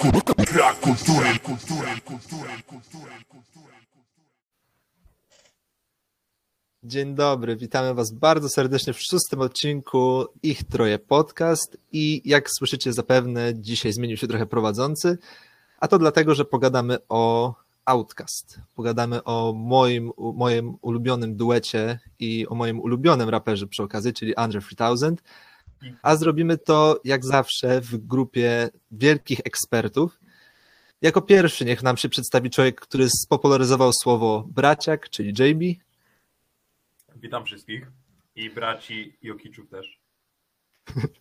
Krak kultury, kultury, kultury, kultury, kultury. Dzień dobry, witamy Was bardzo serdecznie w szóstym odcinku Ich Troje Podcast i jak słyszycie zapewne dzisiaj zmienił się trochę prowadzący, a to dlatego, że pogadamy o Outcast. Pogadamy o moim, moim ulubionym duecie i o moim ulubionym raperze przy okazji, czyli Andre 3000, a zrobimy to jak zawsze w grupie wielkich ekspertów. Jako pierwszy niech nam się przedstawi człowiek, który spopularyzował słowo braciak, czyli JB. Witam wszystkich i braci Jokiczów też.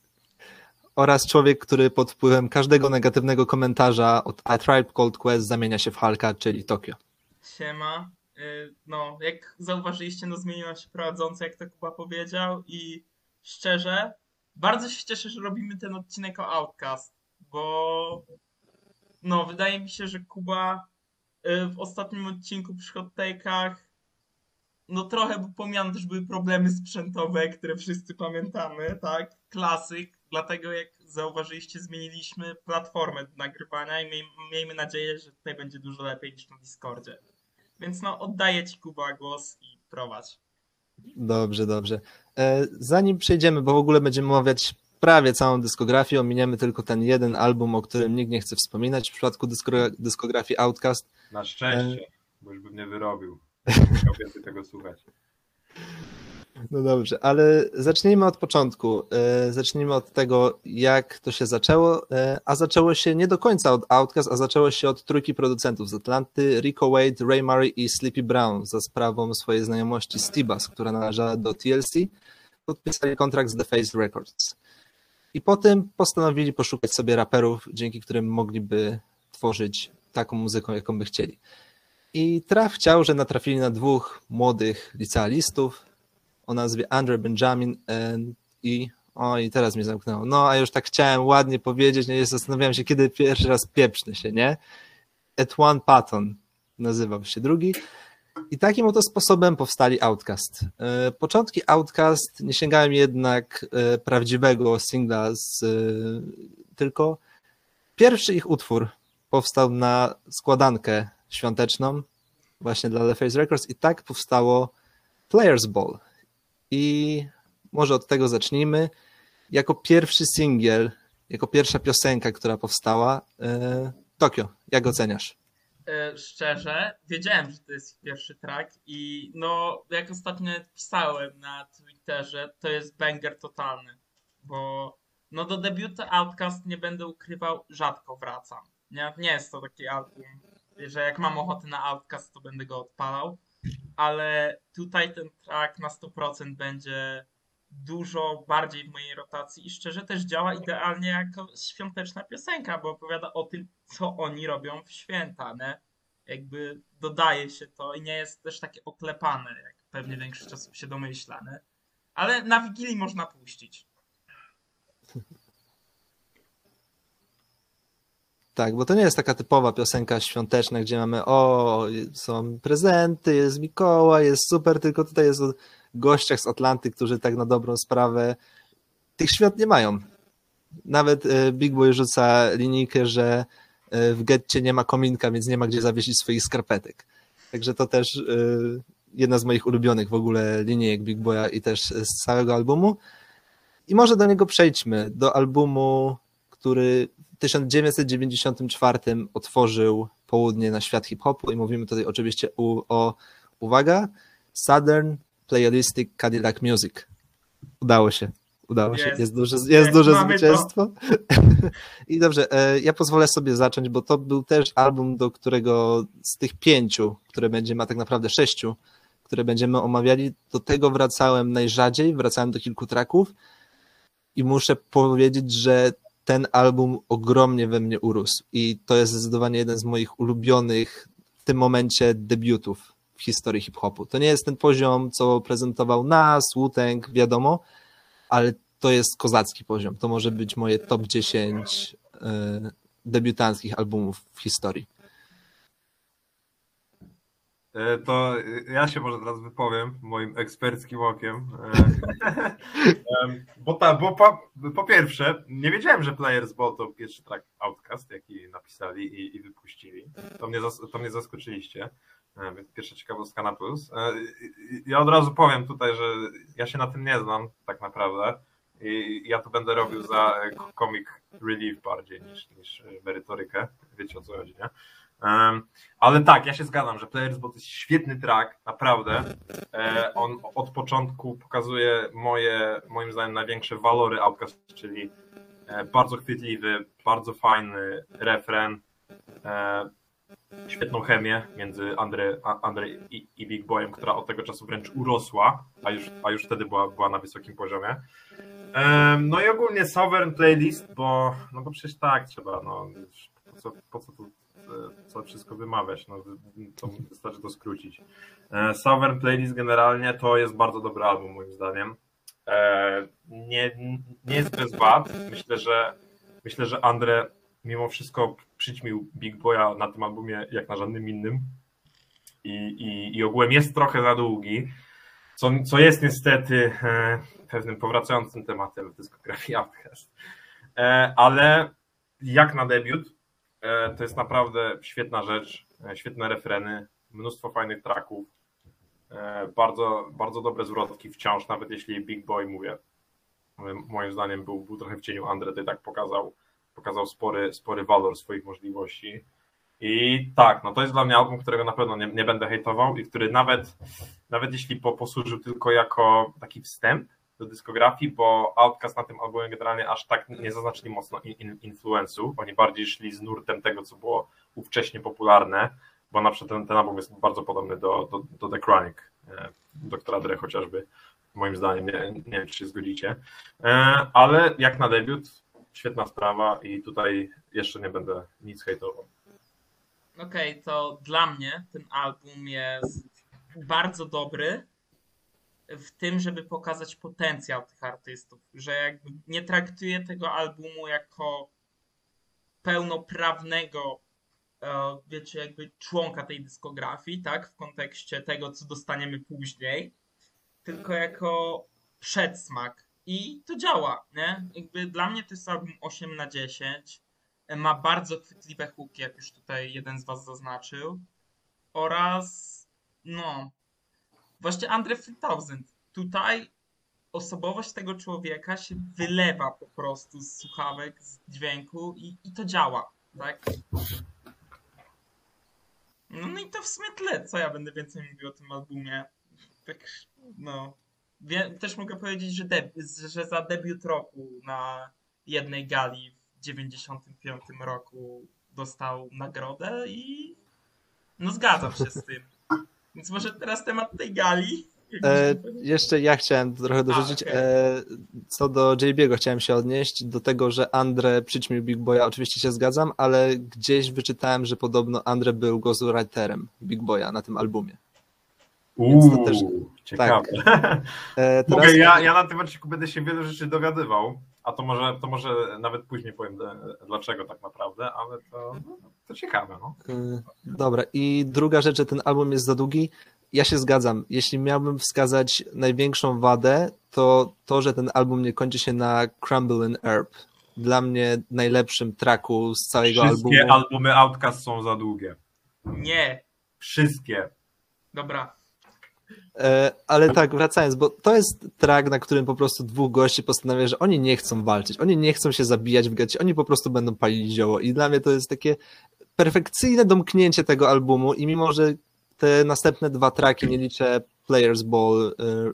oraz człowiek, który pod wpływem każdego negatywnego komentarza od A Tribe Called Quest zamienia się w Halka, czyli Tokio. Siema. Y, No, jak zauważyliście, no zmieniła się prowadzący, jak to Kuba powiedział i szczerze, bardzo się cieszę, że robimy ten odcinek o Outcast, bo no, wydaje mi się, że Kuba y, w ostatnim odcinku przy hot take'ach no trochę był pomijane, też były problemy sprzętowe, które wszyscy pamiętamy, tak? Klasyk, dlatego jak zauważyliście, zmieniliśmy platformę do nagrywania i miej, miejmy nadzieję, że tutaj będzie dużo lepiej niż na Discordzie. Więc no, oddaję Ci Kuba głos i prowadź. Dobrze, dobrze. E, Zanim przejdziemy, bo w ogóle będziemy omawiać prawie całą dyskografię, ominiemy tylko ten jeden album, o którym nikt nie chce wspominać w przypadku dyskografii Outcast. Na szczęście, bo już bym nie wyrobił. Chciał więcej tego słuchać. No dobrze, ale zacznijmy od początku. E, Zacznijmy od tego, jak to się zaczęło, e, a zaczęło się nie do końca od Outcast, a zaczęło się od trójki producentów z Atlanty, Rico Wade, Ray Murray i Sleepy Brown za sprawą swojej znajomości Stibas, która należała do TLC, podpisali kontrakt z The Face Records. I potem postanowili poszukać sobie raperów, dzięki którym mogliby tworzyć taką muzykę, jaką by chcieli. I traf chciał, że natrafili na dwóch młodych licealistów o nazwie Andre Benjamin i o i teraz mnie zamknęło. No a już tak chciałem ładnie powiedzieć, nie zastanawiałem się, kiedy pierwszy raz pieprzny się, nie? Etwan Patton nazywał się drugi. I takim oto sposobem powstali Outcast. E, Początki Outcast nie sięgają jednak e, prawdziwego singla, z, e, tylko pierwszy ich utwór powstał na składankę świąteczną właśnie dla LeFace Records i tak powstało Players Ball. I może od tego zacznijmy. Jako pierwszy singiel, jako pierwsza piosenka, która powstała, e, Tokio, jak oceniasz? E, szczerze, wiedziałem, że to jest pierwszy track i no, jak ostatnio pisałem na Twitterze, to jest banger totalny, bo no do debiutu Outcast nie będę ukrywał, rzadko wracam. Nie, nie jest to taki album, że jak mam ochotę na Outcast, to będę go odpalał, ale tutaj ten track na 100% będzie dużo bardziej w mojej rotacji i szczerze też działa idealnie jako świąteczna piosenka, bo opowiada o tym, co oni robią w święta, nie? Jakby dodaje się to i nie jest też takie oklepane, jak pewnie większość osób się domyśla, nie? Ale na Wigilii można puścić. Tak, bo to nie jest taka typowa piosenka świąteczna, gdzie mamy o, są prezenty, jest Mikołaj, jest super, tylko tutaj jest o gościach z Atlanty, którzy tak na dobrą sprawę tych świąt nie mają. Nawet e, Big Boy rzuca linijkę, że e, w getcie nie ma kominka, więc nie ma gdzie zawiesić swoich skarpetek. Także to też e, jedna z moich ulubionych w ogóle linijek Big Boya i też z całego albumu. I może do niego przejdźmy, do albumu, który 1994 otworzył południe na świat hip-hopu i mówimy tutaj oczywiście u, o, uwaga, Southern Playalistic Cadillac Music. Udało się. Udało się. Jest. Jest duże, jest Jest, duże zwycięstwo. I dobrze, e, ja pozwolę sobie zacząć, bo to był też album, do którego z tych pięciu, które będziemy, a tak naprawdę sześciu, które będziemy omawiali, do tego wracałem najrzadziej, wracałem do kilku traków i muszę powiedzieć, że ten album ogromnie we mnie urósł i to jest zdecydowanie jeden z moich ulubionych w tym momencie debiutów w historii hip-hopu. To nie jest ten poziom, co prezentował nas, Wu-Tang, wiadomo, ale to jest kozacki poziom. To może być moje top 10 e, debiutanckich albumów w historii. E, To e, ja się może teraz wypowiem moim eksperckim okiem. E, Bo, ta, bo po, po pierwsze, nie wiedziałem, że Players Ball to pierwszy track Outcast, jaki napisali i, i wypuścili. To mnie, to mnie zaskoczyliście. Pierwsza ciekawostka na plus. Ja od razu powiem tutaj, że ja się na tym nie znam tak naprawdę. I ja to będę robił za comic relief bardziej niż, niż merytorykę. Wiecie o co chodzi, nie? Ale tak, ja się zgadzam, że Players bo to jest świetny track, naprawdę. E, on od początku pokazuje moje, moim zdaniem, największe walory Outcast, czyli e, bardzo chwytliwy, bardzo fajny refren, e, świetną chemię między Andre, Andre i, i Big Boyem, która od tego czasu wręcz urosła, a już, a już wtedy była, była na wysokim poziomie. No i ogólnie Sovereign Playlist, bo no bo przecież tak trzeba, no po co, po co tu co wszystko wymawiać, no to wystarczy to skrócić. E, Sovereign Playlist generalnie to jest bardzo dobry album moim zdaniem. E, Nie, nie jest bez wad. Myślę, że myślę, że Andre mimo wszystko przyćmił Big Boya na tym albumie jak na żadnym innym. I, i, i ogółem jest trochę za długi, co, co jest niestety e, pewnym powracającym tematem w dyskografii Outcast. E, ale jak na debiut, e, to jest naprawdę świetna rzecz, e, świetne refreny, mnóstwo fajnych tracków, e, bardzo, bardzo dobre zwrotki wciąż, nawet jeśli Big Boy, mówię, e, moim zdaniem był, był trochę w cieniu Andre, i tak pokazał, pokazał spory, spory walor swoich możliwości. I tak, no to jest dla mnie album, którego na pewno nie, nie będę hejtował i który nawet, nawet jeśli po, posłużył tylko jako taki wstęp do dyskografii, bo Outcast na tym albumie generalnie aż tak nie zaznaczyli mocno in, in, oni bardziej szli z nurtem tego, co było ówcześnie popularne, bo na przykład ten, ten album jest bardzo podobny do, do, do The Chronic, e, doktora Dre chociażby, moim zdaniem, nie, nie wiem, czy się zgodzicie, E, ale jak na debiut, świetna sprawa i tutaj jeszcze nie będę nic hejtował. Okej, to dla mnie ten album jest bardzo dobry w tym, żeby pokazać potencjał tych artystów, że jakby nie traktuję tego albumu jako pełnoprawnego, e, wiecie, jakby członka tej dyskografii, tak, w kontekście tego, co dostaniemy później, tylko jako przedsmak. I to działa, nie? Jakby dla mnie to jest album 8 na 10. Ma bardzo chwytliwe hooki, jak już tutaj jeden z was zaznaczył. Oraz, no, właśnie Andre 3000. Tutaj osobowość tego człowieka się wylewa po prostu z słuchawek, z dźwięku i, i to działa, tak? No, no i to w sumie tyle, co ja będę więcej mówił o tym albumie. Tak, no. Wie, też mogę powiedzieć, że, że za debiut roku na jednej gali w 95 roku dostał nagrodę i no zgadzam się z tym. Więc może teraz temat tej gali. E, jeszcze ja chciałem trochę dorzucić. okej. E, co do JB'ego chciałem się odnieść, do tego, że Andre przyćmił Big Boya, oczywiście się zgadzam, ale gdzieś wyczytałem, że podobno Andre był ghostwriterem Big Boya na tym albumie. Więc to też- ciekawe. E, teraz, Mogę, ja, ja na tym odcinku będę się wiele rzeczy dogadywał, a to może, to może nawet później powiem e, dlaczego tak naprawdę, ale to, to ciekawe. No. E, Dobra, i druga rzecz, że ten album jest za długi. Ja się zgadzam. Jeśli miałbym wskazać największą wadę, to to, że ten album nie kończy się na Crumbling Herb. Dla mnie najlepszym tracku z całego Wszystkie albumu. albumy Outcast są za długie. Nie, Wszystkie. dobra. E, Ale tak, wracając, bo to jest track, na którym po prostu dwóch gości postanawia, że oni nie chcą walczyć, oni nie chcą się zabijać w gacie, oni po prostu będą palili zioło. I dla mnie to jest takie perfekcyjne domknięcie tego albumu i mimo, że te następne dwa traki, nie liczę Players Ball e,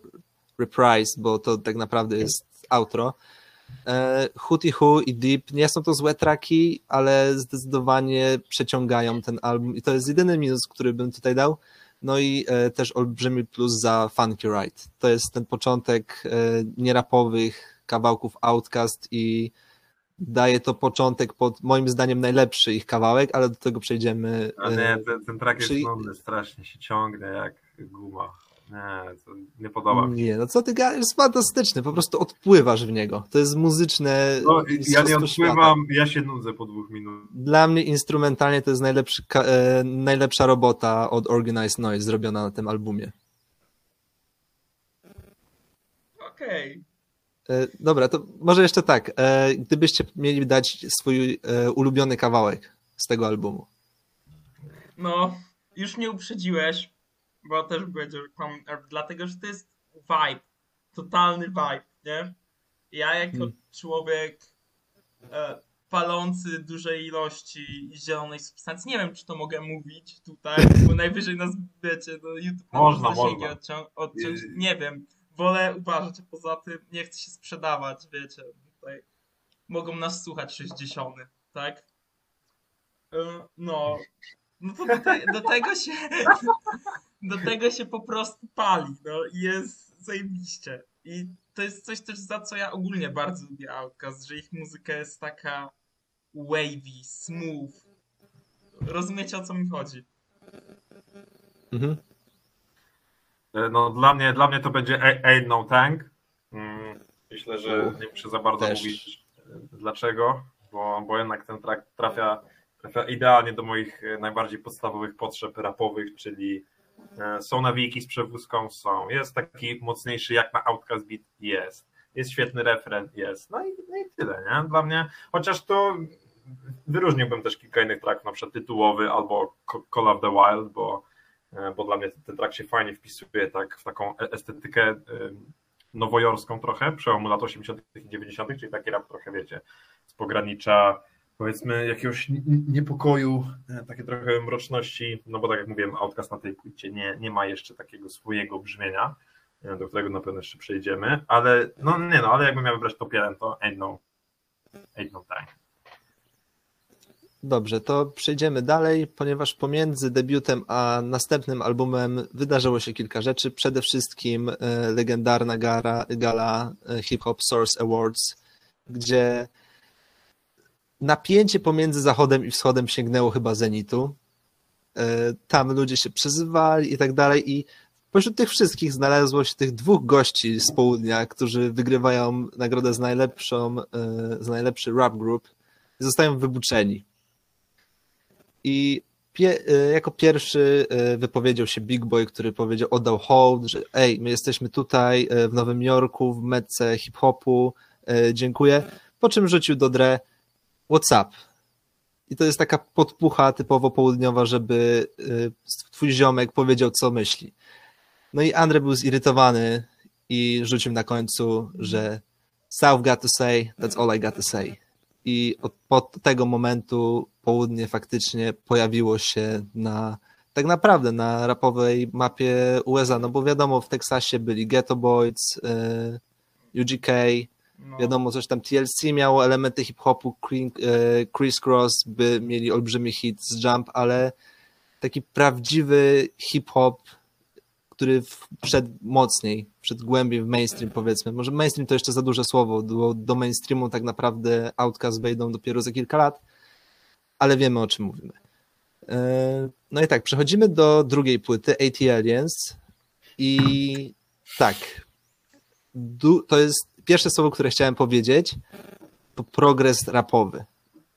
Reprise, bo to tak naprawdę jest outro, e, Hooty Who i Deep nie są to złe traki, ale zdecydowanie przeciągają ten album i to jest jedyny minus, który bym tutaj dał. No i e, też olbrzymi plus za Funky Ride. To jest ten początek e, nierapowych kawałków Outcast i daje to początek pod moim zdaniem najlepszy ich kawałek, ale do tego przejdziemy. A e, nie, ten, ten track jest czyli- nudny, strasznie się ciągnie jak guma. Nie, to nie podoba mi się. Nie, no co ty gadasz, jest fantastyczny, po prostu odpływasz w niego. To jest muzyczne. No, ja nie mistrzostwo świata. odpływam, ja się nudzę po dwóch minutach. Dla mnie instrumentalnie to jest e, najlepsza robota od Organized Noise zrobiona na tym albumie. Okej. E, Dobra, to może jeszcze tak. e, Gdybyście mieli dać swój e, ulubiony kawałek z tego albumu. No, już mnie uprzedziłeś, bo też będzie Earth, dlatego że to jest vibe, totalny vibe, nie? Ja jako Hmm. człowiek e, palący dużej ilości zielonej substancji, nie wiem czy to mogę mówić tutaj, bo najwyżej nas, wiecie, no YouTube Można, można. odcią- odciąć, nie wiem, wolę uważać, a poza tym nie chcę się sprzedawać, wiecie, tutaj mogą nas słuchać 60, tak? E, No, no to do, te, do tego się do tego się po prostu pali, no i jest zajebiście. I to jest coś też za co ja ogólnie bardzo lubię Outcast, że ich muzyka jest taka wavy, smooth. Rozumiecie o co mi chodzi? Mhm. E, No, dla, mnie, dla mnie to będzie Ain't No Tank. Mm, Myślę, że nie muszę za bardzo też. mówić e, dlaczego, bo, bo jednak ten track trafia, trafia idealnie do moich e, najbardziej podstawowych potrzeb rapowych, czyli są nawijki z przewózką, są. Jest taki mocniejszy jak na Outcast Beat, jest. Jest świetny refren, jest. No i, no i tyle, nie? Dla mnie, chociaż to wyróżniłbym też kilka innych tracków, na przykład tytułowy albo Call of the Wild, bo e, bo dla mnie ten track się fajnie wpisuje tak w taką e- estetykę e, nowojorską trochę, przełomu lat 80. i 90., czyli taki rap trochę, wiecie, z pogranicza powiedzmy jakiegoś niepokoju, e, takie trochę mroczności, no bo tak jak mówiłem, Outcast na tej płycie nie, nie ma jeszcze takiego swojego brzmienia, e, do którego na pewno jeszcze przejdziemy, ale no nie no, ale jakbym miał wybrać top 1, to Ain't No, ain't no Tank. Dobrze, to przejdziemy dalej, ponieważ pomiędzy debiutem a następnym albumem wydarzyło się kilka rzeczy. Przede wszystkim e, legendarna gara, gala Hip Hop Source Awards, gdzie napięcie pomiędzy Zachodem i Wschodem sięgnęło chyba zenitu. E, Tam ludzie się przezywali i tak dalej i pośród tych wszystkich znalazło się tych dwóch gości z południa, którzy wygrywają nagrodę z najlepszą, e, z najlepszy rap group i zostają wybuczeni. I pie, e, jako pierwszy wypowiedział się Big Boy, który powiedział, oddał hołd, że ej, my jesteśmy tutaj w Nowym Jorku, w metce hip-hopu, dziękuję. Po czym rzucił do Dre what's up? I to jest taka podpucha typowo południowa, żeby e, twój ziomek powiedział, co myśli. No i Andre był zirytowany i rzucił na końcu, że South got to say, that's all I got to say. I od, od tego momentu południe faktycznie pojawiło się na tak naprawdę na rapowej mapie USA, no bo wiadomo, w Teksasie byli Ghetto Boys, y, UGK, No, wiadomo, coś tam TLC miało elementy hip-hopu, y, Criss Cross by mieli olbrzymi hit z Jump, ale taki prawdziwy hip-hop, który wszedł mocniej, wszedł głębiej w mainstream powiedzmy. Może mainstream to jeszcze za duże słowo, bo do mainstreamu tak naprawdę Outkast wejdą dopiero za kilka lat, ale wiemy o czym mówimy. E, No i tak, przechodzimy do drugiej płyty, AT Aliens i tak, to jest pierwsze słowo, które chciałem powiedzieć, to progres rapowy.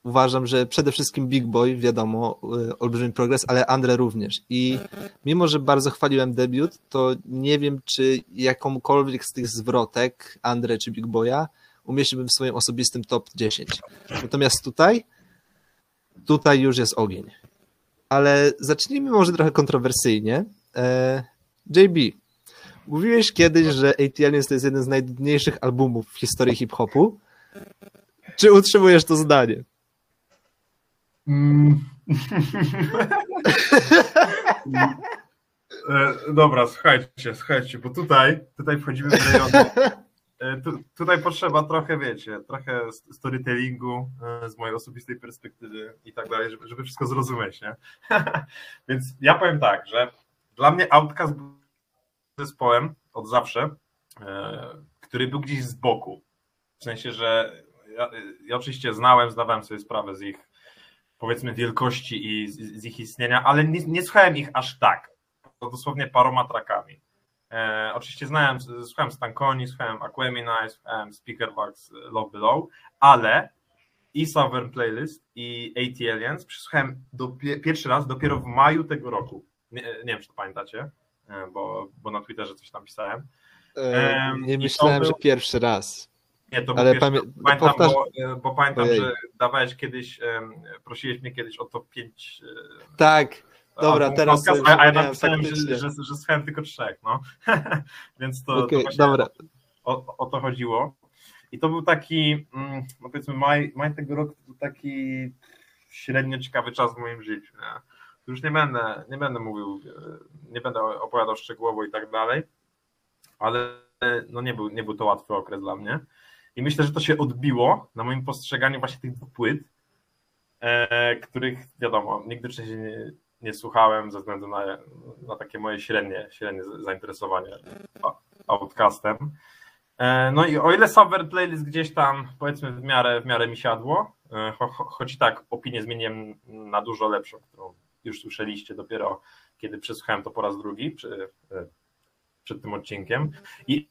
Uważam, że przede wszystkim Big Boy, wiadomo, y, olbrzymi progres, ale Andre również. I mimo, że bardzo chwaliłem debiut, to nie wiem, czy jakąkolwiek z tych zwrotek, Andre czy Big Boya, umieściłbym w swoim osobistym top 10. Natomiast tutaj, tutaj już jest ogień. Ale zacznijmy może trochę kontrowersyjnie. E, JB, mówiłeś kiedyś, że AT Aliens to jest jeden z najdudniejszych albumów w historii hip-hopu. Czy utrzymujesz to zdanie? Mm. E, Dobra, słuchajcie, słuchajcie, bo tutaj, tutaj wchodzimy w rejony. e, Tu, tutaj potrzeba trochę, wiecie, trochę st- storytellingu e, z mojej osobistej perspektywy i tak dalej, żeby, żeby wszystko zrozumieć, nie? Więc ja powiem tak, że dla mnie Outcast był zespołem od zawsze, e, który był gdzieś z boku. W sensie, że ja, ja oczywiście znałem, zdawałem sobie sprawę z ich powiedzmy wielkości i z, z ich istnienia, ale nie, nie słuchałem ich aż tak. To dosłownie paroma trakami. E, oczywiście znałem, słuchałem Stankoni, słuchałem Aquemini, słuchałem Speakerbox Love Below, ale i Sovereign Playlist i AT Aliens przesłuchałem do, pierwszy raz dopiero w maju tego roku. Nie, nie wiem, czy to pamiętacie, bo, bo na Twitterze coś tam pisałem. E, nie myślałem, był- że pierwszy raz. Nie, to Ale pamię- pamiętam, powtarz- bo, e, bo pamiętam, Ojej. że dawałeś kiedyś, prosiłeś mnie kiedyś o top 5 Tak, Dobra, teraz podcast, a, a ja napisałem, że, że, że słuchałem tylko trzech, no. Więc to, okej, to dobra. o, o to chodziło. I to był taki, mm, no powiedzmy, maj, maj tego roku to był taki średnio ciekawy czas w moim życiu. Nie? Już nie będę, nie będę mówił, e, nie będę opowiadał szczegółowo i tak dalej, ale e, no nie, był, nie był to łatwy okres dla mnie. I myślę, że to się odbiło na moim postrzeganiu właśnie tych dwóch płyt, e, których wiadomo, nigdy wcześniej nie, nie słuchałem ze względu na, na takie moje średnie, średnie zainteresowanie outcastem. E, No i o ile Sovereign Playlist gdzieś tam powiedzmy w miarę, w miarę mi siadło, e, cho, cho, choć i tak opinię zmieniłem na dużo lepszą, którą już słyszeliście dopiero kiedy przesłuchałem to po raz drugi przy, e, przed tym odcinkiem. I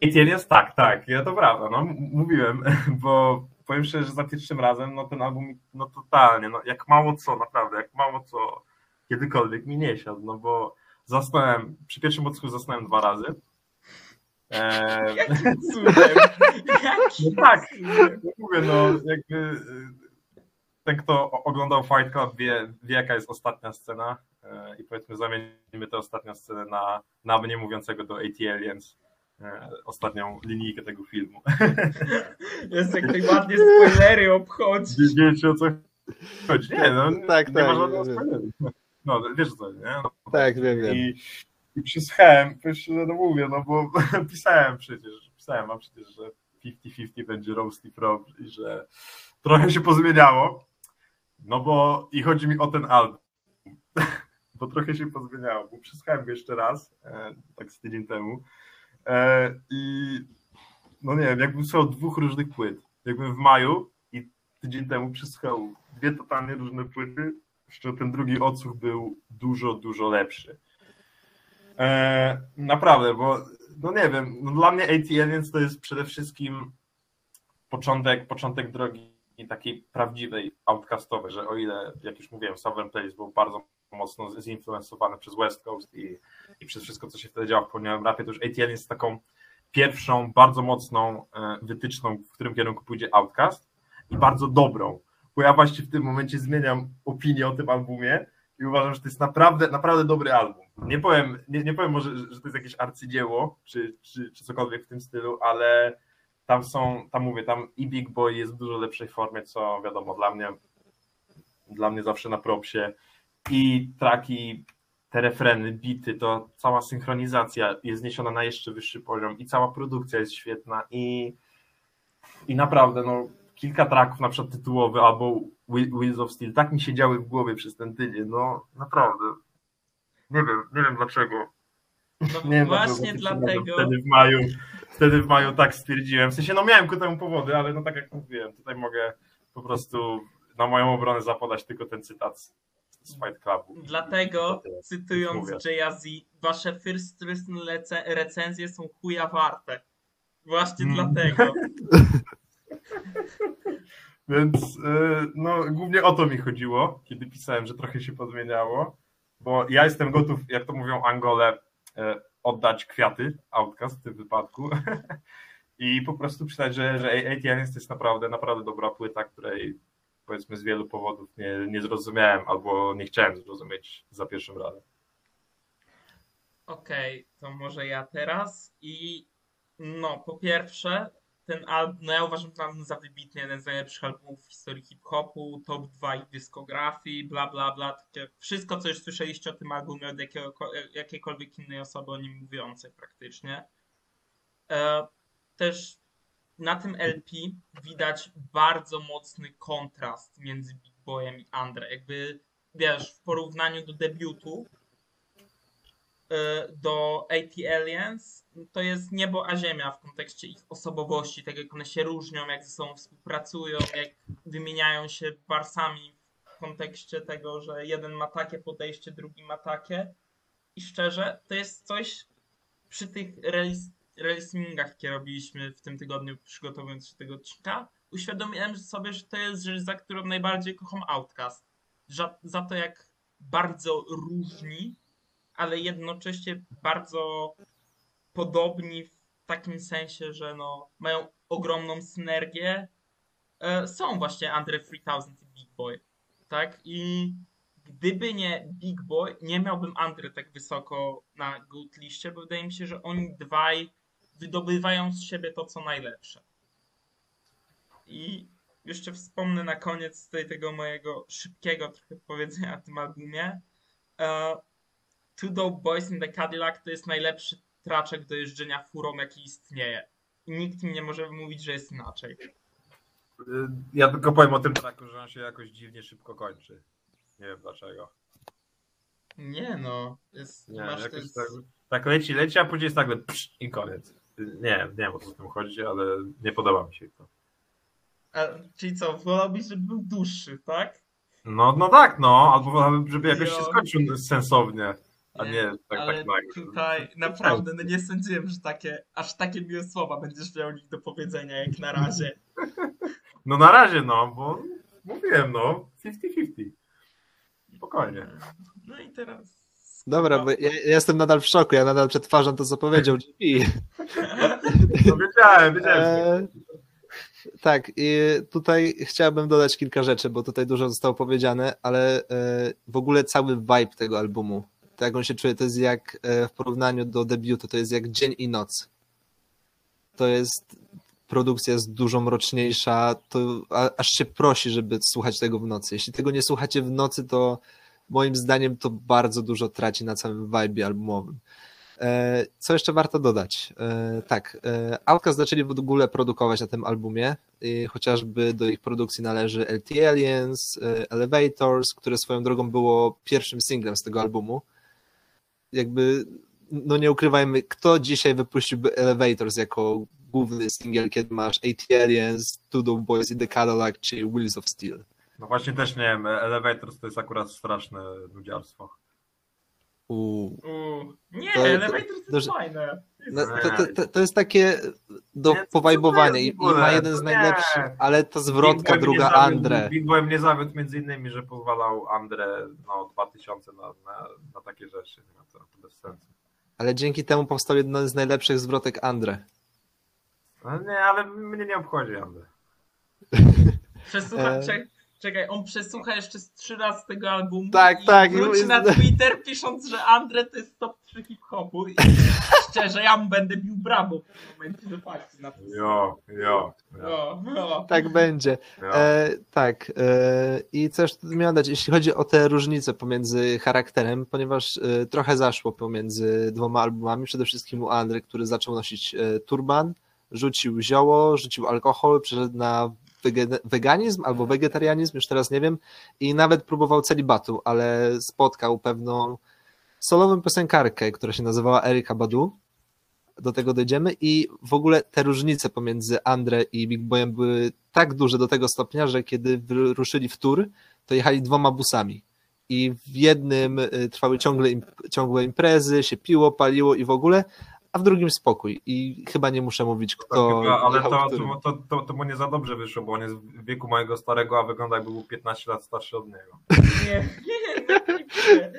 Etienne jest tak, tak, ja to prawda, no mówiłem, bo powiem szczerze, że za pierwszym razem no ten album, no totalnie, no jak mało co, naprawdę, jak mało co kiedykolwiek mi nie siadł, no bo zasnąłem, przy pierwszym odsłuchu zasnąłem dwa razy. E, Jakim cudem? Jakim No tak. mówię, no jakby y, ten, kto oglądał Fight Club wie, wie jaka jest ostatnia scena e, i powiedzmy zamienimy tę ostatnią scenę na, na mnie mówiącego do AT Aliens e, ostatnią linijkę tego filmu. Jest jak najbardziej spoilery obchodzi. Wie- Wiecie o co chodzi? Nie, no Tak, nie tak, ma żadnego wiem. spoileru. No wiesz o co, nie? No, Tak, wiem, wiem. I, i przysłuchałem, no mówię, no bo pisałem przecież, pisałem wam przecież, że 50-50 będzie Roast i Pro i że trochę się pozmieniało, no bo i chodzi mi o ten album, bo trochę się pozmieniało, bo przysłuchałem go jeszcze raz, e, tak z tydzień temu. E, i no nie wiem, jakbym słuchał dwóch różnych płyt, jakbym w maju i tydzień temu przysłuchał dwie totalnie różne płyty, jeszcze ten drugi odsłuch był dużo, dużo lepszy. E, naprawdę, bo no nie wiem, no dla mnie więc to jest przede wszystkim początek, początek drogi takiej prawdziwej, outcastowej, że o ile, jak już mówiłem, Sovereign Place był bardzo mocno zinfluencowany przez West Coast i, i przez wszystko, co się wtedy działo w południowym rapie, to już ATL jest taką pierwszą, bardzo mocną e, wytyczną, w którym kierunku pójdzie Outcast i bardzo dobrą, bo ja właśnie w tym momencie zmieniam opinię o tym albumie i uważam, że to jest naprawdę, naprawdę dobry album. Nie powiem, nie, nie powiem może, że że to jest jakieś arcydzieło, czy, czy, czy cokolwiek w tym stylu, ale tam są, tam mówię, tam i Big Boy jest w dużo lepszej formie, co wiadomo, dla mnie dla mnie zawsze na propsie i traki, te refreny, bity, to cała synchronizacja jest zniesiona na jeszcze wyższy poziom i cała produkcja jest świetna i, i naprawdę, no kilka traków, na przykład tytułowy albo Whe- Wheels of Steel, tak mi się działy w głowie przez ten tydzień, no naprawdę. Nie wiem, nie wiem dlaczego. No Nie wiem, właśnie dlaczego dlatego. Wtedy w maju, wtedy w maju tak stwierdziłem. W sensie, no miałem ku temu powody, ale no tak jak mówiłem, tutaj mogę po prostu na moją obronę zapodać tylko ten cytat z- Fight Clubu. Dlatego, cytując Mówię. Jay-Z, wasze first recenzje są chuja warte. Właśnie Mm. dlatego. Więc y, no, głównie o to mi chodziło, kiedy pisałem, że trochę się podmieniało, bo ja jestem gotów, jak to mówią Angole, y, oddać kwiaty, Outcast w tym wypadku i po prostu przyznać, że, że ATN jest naprawdę, naprawdę dobra płyta, której powiedzmy z wielu powodów nie, nie zrozumiałem albo nie chciałem zrozumieć za pierwszym razem. Okej, to może ja teraz. I no, po pierwsze, ten album, no ja uważam ten album za wybitny, jeden z najlepszych albumów w historii hip-hopu, top 2 ich dyskografii, bla bla bla. Takie wszystko, co już słyszeliście o tym albumie od jakiejkolwiek innej osoby o nim mówiącej praktycznie. E, też na tym LP widać bardzo mocny kontrast między Big Boyem i Andre. Jakby, wiesz, w porównaniu do debiutu, do AT Aliens, to jest niebo a ziemia w kontekście ich osobowości, tak jak one się różnią, jak ze sobą współpracują, jak wymieniają się barsami w kontekście tego, że jeden ma takie podejście, drugi ma takie. I szczerze, to jest coś, przy tych releasingach, jakie robiliśmy w tym tygodniu, przygotowując się tego odcinka, uświadomiłem sobie, że to jest rzecz, za którą najbardziej kocham Outcast. Za, za to, jak bardzo różni, ale jednocześnie bardzo podobni w takim sensie, że no, mają ogromną synergię. E, są właśnie Andre 3000 i Big Boy, tak? I gdyby nie Big Boy, nie miałbym Andre tak wysoko na good liście, bo wydaje mi się, że oni dwaj wydobywają z siebie to, co najlepsze. I jeszcze wspomnę na koniec tutaj tego mojego szybkiego trochę powiedzenia o tym albumie. Two Dope Boys in the Cadillac to jest najlepszy traczek do jeżdżenia furą, jaki istnieje. I nikt mi nie może mówić, że jest inaczej. Y, Ja tylko powiem o tym traku, że on się jakoś dziwnie szybko kończy. Nie wiem dlaczego. Nie no, jest, Nie, masz jakoś jest, tak, tak leci, leci, a później jest nagle psz, i koniec. Nie, nie wiem o co w tym chodzi, ale nie podoba mi się to. a, czyli co, wolałbyś, żeby był dłuższy, tak? No, no tak, no, albo żeby jakoś się skończył sensownie, a nie tak, ale tak nagle. tutaj naprawdę no nie sądziłem, że takie, aż takie miłe słowa będziesz miał nich do powiedzenia jak na razie. No na razie, no, bo mówiłem, no, 50-50. Spokojnie. No i teraz... Dobra, bo ja, ja jestem nadal w szoku, ja nadal przetwarzam to, co powiedział GP. No wiedziałem, wiedziałem. E, tak, i tutaj chciałbym dodać kilka rzeczy, bo tutaj dużo zostało powiedziane, ale e, w ogóle cały vibe tego albumu, jak on się czuje, to jest jak e, w porównaniu do debiutu, to jest jak dzień i noc. To jest produkcja jest dużo mroczniejsza, to aż się prosi, żeby słuchać tego w nocy. Jeśli tego nie słuchacie w nocy, to moim zdaniem to bardzo dużo traci na całym vibe albumowym. E, Co jeszcze warto dodać? E, Tak, Outkast zaczęli w ogóle produkować na tym albumie, chociażby do ich produkcji należy LT Aliens, Elevators, które swoją drogą było pierwszym singlem z tego albumu. Jakby, no nie ukrywajmy, kto dzisiaj wypuściłby Elevators jako główny singiel, kiedy masz AT Aliens, Two Dope Boys in the Cadillac czy Wheels of Steel. No właśnie też nie wiem, Elevators to jest akurat straszne nudziarstwo. Uuu. Uuu, nie, To- to- Elevator to jest dużo- fajne. No, to, to, to, jest takie do Nie, powajbowania i, i ma jeden z Nie. najlepszych, ale ta zwrotka Big druga zawiódł- Andre. Big Boy mnie zawiódł między innymi, że pozwalał Andre no 2000 na, na, na takie rzeczy. No to, to bez sensu. Ale dzięki temu powstał jeden z najlepszych zwrotek Andre. No nie, ale mnie nie obchodzi Andre. Przesłucha, E. czekaj, on przesłucha jeszcze z trzy razy tego albumu Tak, i tak, wróci jest- na Twitter pisząc, że Andre to jest top 3 hip-hopu i szczerze, ja mu będę bił brawo w tym momencie, że fakty na to. Jo, jo, jo. No, no. Tak będzie. jo. E, tak. E, I coś tu miałem dać, jeśli chodzi o te różnice pomiędzy charakterem, ponieważ e, trochę zaszło pomiędzy dwoma albumami. Przede wszystkim u Andre, który zaczął nosić e, turban, rzucił zioło, rzucił alkohol, przeszedł na weganizm albo wegetarianizm, już teraz nie wiem, i nawet próbował celibatu, ale spotkał pewną solową piosenkarkę, która się nazywała Erika Badu. Do tego dojdziemy i w ogóle te różnice pomiędzy Andre i Big Boyem były tak duże do tego stopnia, że kiedy wyruszyli w tour, to jechali dwoma busami. I w jednym y, trwały ciągle, ciągłe imprezy, się piło, paliło i w ogóle, a w drugim spokój. I chyba nie muszę mówić, kto. To chyba, ale to, to, to, to, to mu nie za dobrze wyszło, bo on jest w wieku mojego starego, a wygląda jakby był 15 lat starszy od niego. Nie, nie, nie, nie.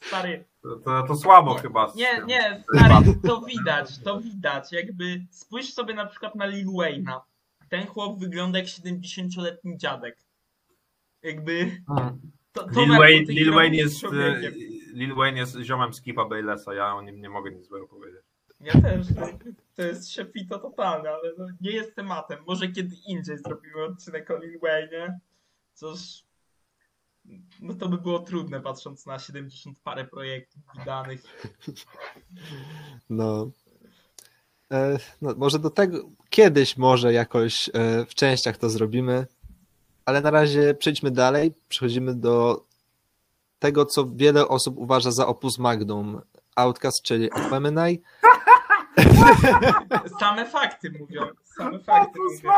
Stary, To, to, to słabo chyba. z nie, nie, stary, to widać, to widać. Jakby spójrz sobie na przykład na Lil Wayne'a. Ten chłop wygląda jak 70-letni dziadek. Jakby to, to Lil Wayne, Lil, Wayne jest, e, Lil Wayne jest ziomem Skipa Baylessa, ja o nim nie mogę nic złego powiedzieć. Ja też. To, to jest szefito totalne, ale no, nie jest tematem. Może kiedy indziej zrobimy odcinek o Lil Wayne. Cóż, no to by było trudne patrząc na 70 parę projektów wydanych. No. E, no. Może do tego kiedyś może jakoś e, w częściach to zrobimy, ale na razie przejdźmy dalej. Przechodzimy do tego, co wiele osób uważa za opus magnum Outcast, czyli Aquemini. Same fakty mówią. Same fakty mówią.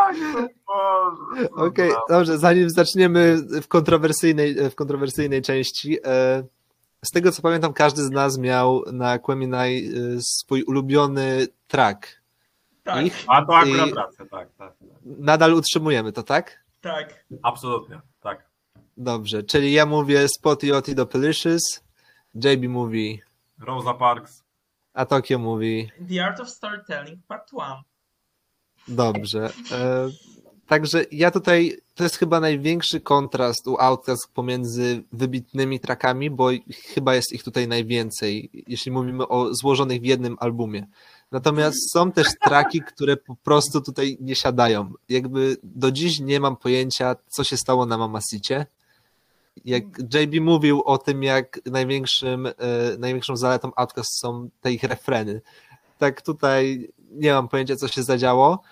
Okej, za- dobrze, zanim zaczniemy w kontrowersyjnej, w kontrowersyjnej części, e, z tego co pamiętam, każdy z nas miał na Queminai y, swój ulubiony track. Tak, Ich A to akurat I- racja, tak, tak. tak. nadal utrzymujemy to, tak? tak. Absolutnie, tak. Dobrze, czyli ja mówię Spotty Otti do Pelicious, JB mówi, Rosa Parks. A Tokio mówi The Art of Storytelling Part 1. Dobrze. E, także ja tutaj, to jest chyba największy kontrast u Outcast pomiędzy wybitnymi trackami, bo chyba jest ich tutaj najwięcej, jeśli mówimy o złożonych w jednym albumie. Natomiast są też traki, które po prostu tutaj nie siadają. Jakby do dziś nie mam pojęcia, co się stało na Mamasicie. Jak JB mówił o tym, jak największym, e, największą zaletą Outcast są te ich refreny. Tak tutaj nie mam pojęcia, co się zadziało.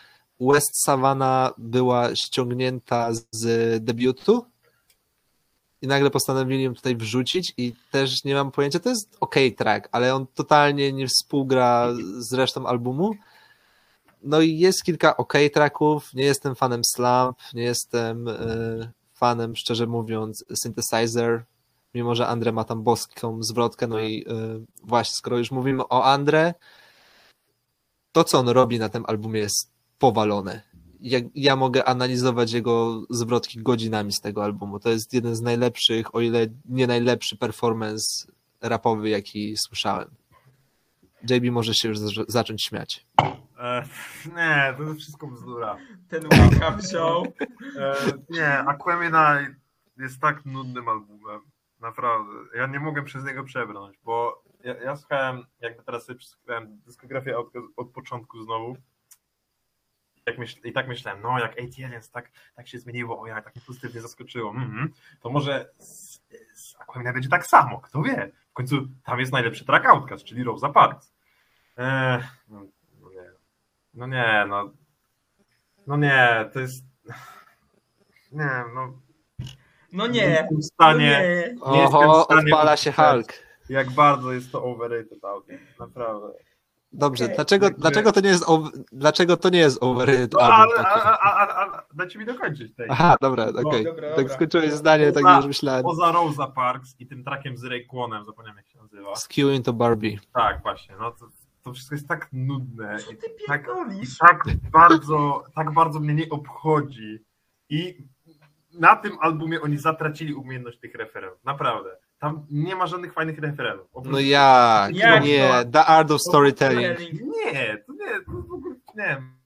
West Savannah była ściągnięta z debiutu i nagle postanowili ją tutaj wrzucić i też nie mam pojęcia, to jest ok track, ale on totalnie nie współgra z resztą albumu. No i jest kilka ok tracków, nie jestem fanem Slump, nie jestem e, fanem, szczerze mówiąc, Synthesizer, mimo że Andre ma tam boską zwrotkę, no i e, właśnie, skoro już mówimy o Andre, to, co on robi na tym albumie jest powalone. Jak, ja mogę analizować jego zwrotki godzinami z tego albumu. To jest jeden z najlepszych, o ile nie najlepszy performance rapowy, jaki słyszałem. JB może się już zac- zacząć śmiać. E, nie, to jest wszystko bzdura. Ten łyka wziął. E, nie, Aquemini jest tak nudnym albumem. Naprawdę. Ja nie mogę przez niego przebrnąć, bo ja, ja słuchałem, jakby teraz sobie dyskografię od, od początku znowu. Jak myśl, I tak myślałem, no jak ATLiens tak, tak się zmieniło, o jak tak mnie pozytywnie zaskoczyło, mhm, to może z, z Aquemini będzie tak samo, kto wie. W końcu tam jest najlepszy track Outcast, czyli Rosa Parks. Eee, no, no nie. No nie, no. No nie, to jest. Nie, no. No Nie nie. jestem w No stanie. nie. Nie jestem Oho, w stanie odpala się. Hulk. Jak bardzo jest to overrated album, naprawdę. Dobrze, dlaczego, dlaczego to nie jest over, dlaczego to nie jest overrated No, album? ale, a, a, a, a, dajcie mi dokończyć tej. Aha, dobra, okej. dobra, Tak dobra. skończyłeś zdanie, tak Poza- już myślałem. Poza Rosa Parks i tym trackiem z Rayquanem, zapomniałem jak się nazywa. Skew into Barbie. Tak, właśnie. No to, to wszystko jest tak nudne. Co i ty tak, tak bardzo, tak bardzo mnie nie obchodzi. I na tym albumie oni zatracili umiejętność tych referenów. Naprawdę. Tam nie ma żadnych fajnych referenów. No jak? Jak nie, The Art of Storytelling. Nie, to nie, to w ogóle nie wiem.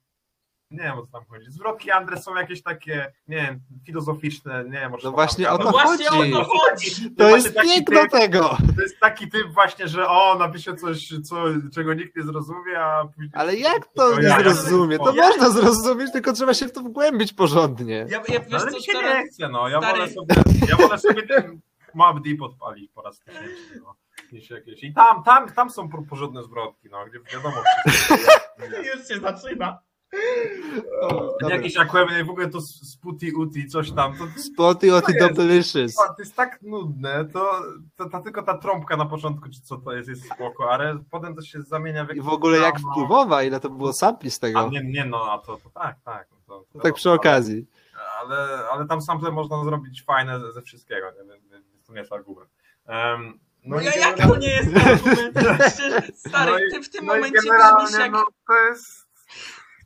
Nie wiem o co tam chodzi. Zwrotki Andre są jakieś takie, nie wiem, filozoficzne, nie wiem, może No właśnie o No to właśnie chodzi. o to chodzi. To jest piękno typ- tego. To jest taki typ właśnie, że o, napisze coś, co, czego nikt nie zrozumie, a później... Ale jak to nie ja- zrozumie? To ja- można zrozumieć, tylko trzeba się w to wgłębić porządnie. Ja, ja No, wiesz ale co, mi się teraz, nie chce, no. Ja stary- wolę sobie, ja wolę sobie ten Mob Deep odpalić po raz tysięczny, no. Niż jakieś. I tam, tam, tam są por- porządne zwrotki, no, gdzie wiadomo. już się zaczyna. Dobra. Jakieś Aquemini, w ogóle to Sputi Uti, coś tam, to, To jest- Delicious. to jest tak nudne, to, to, to tylko ta trąbka na początku, czy co to jest, jest spoko, ale potem to się zamienia w I w ogóle jak wpływowa, ile to było sampli z A tego. nie, nie no, a to, to tak, tak. No to, to Tak przy ale- okazji. Ale, ale tam sample można zrobić fajne ze, ze wszystkiego, nie? Więc to nie jest argument. Um, No i ja, jak to nie jest argument? Stary, No i- ty w tym no momencie brzmisz jak... no, to jest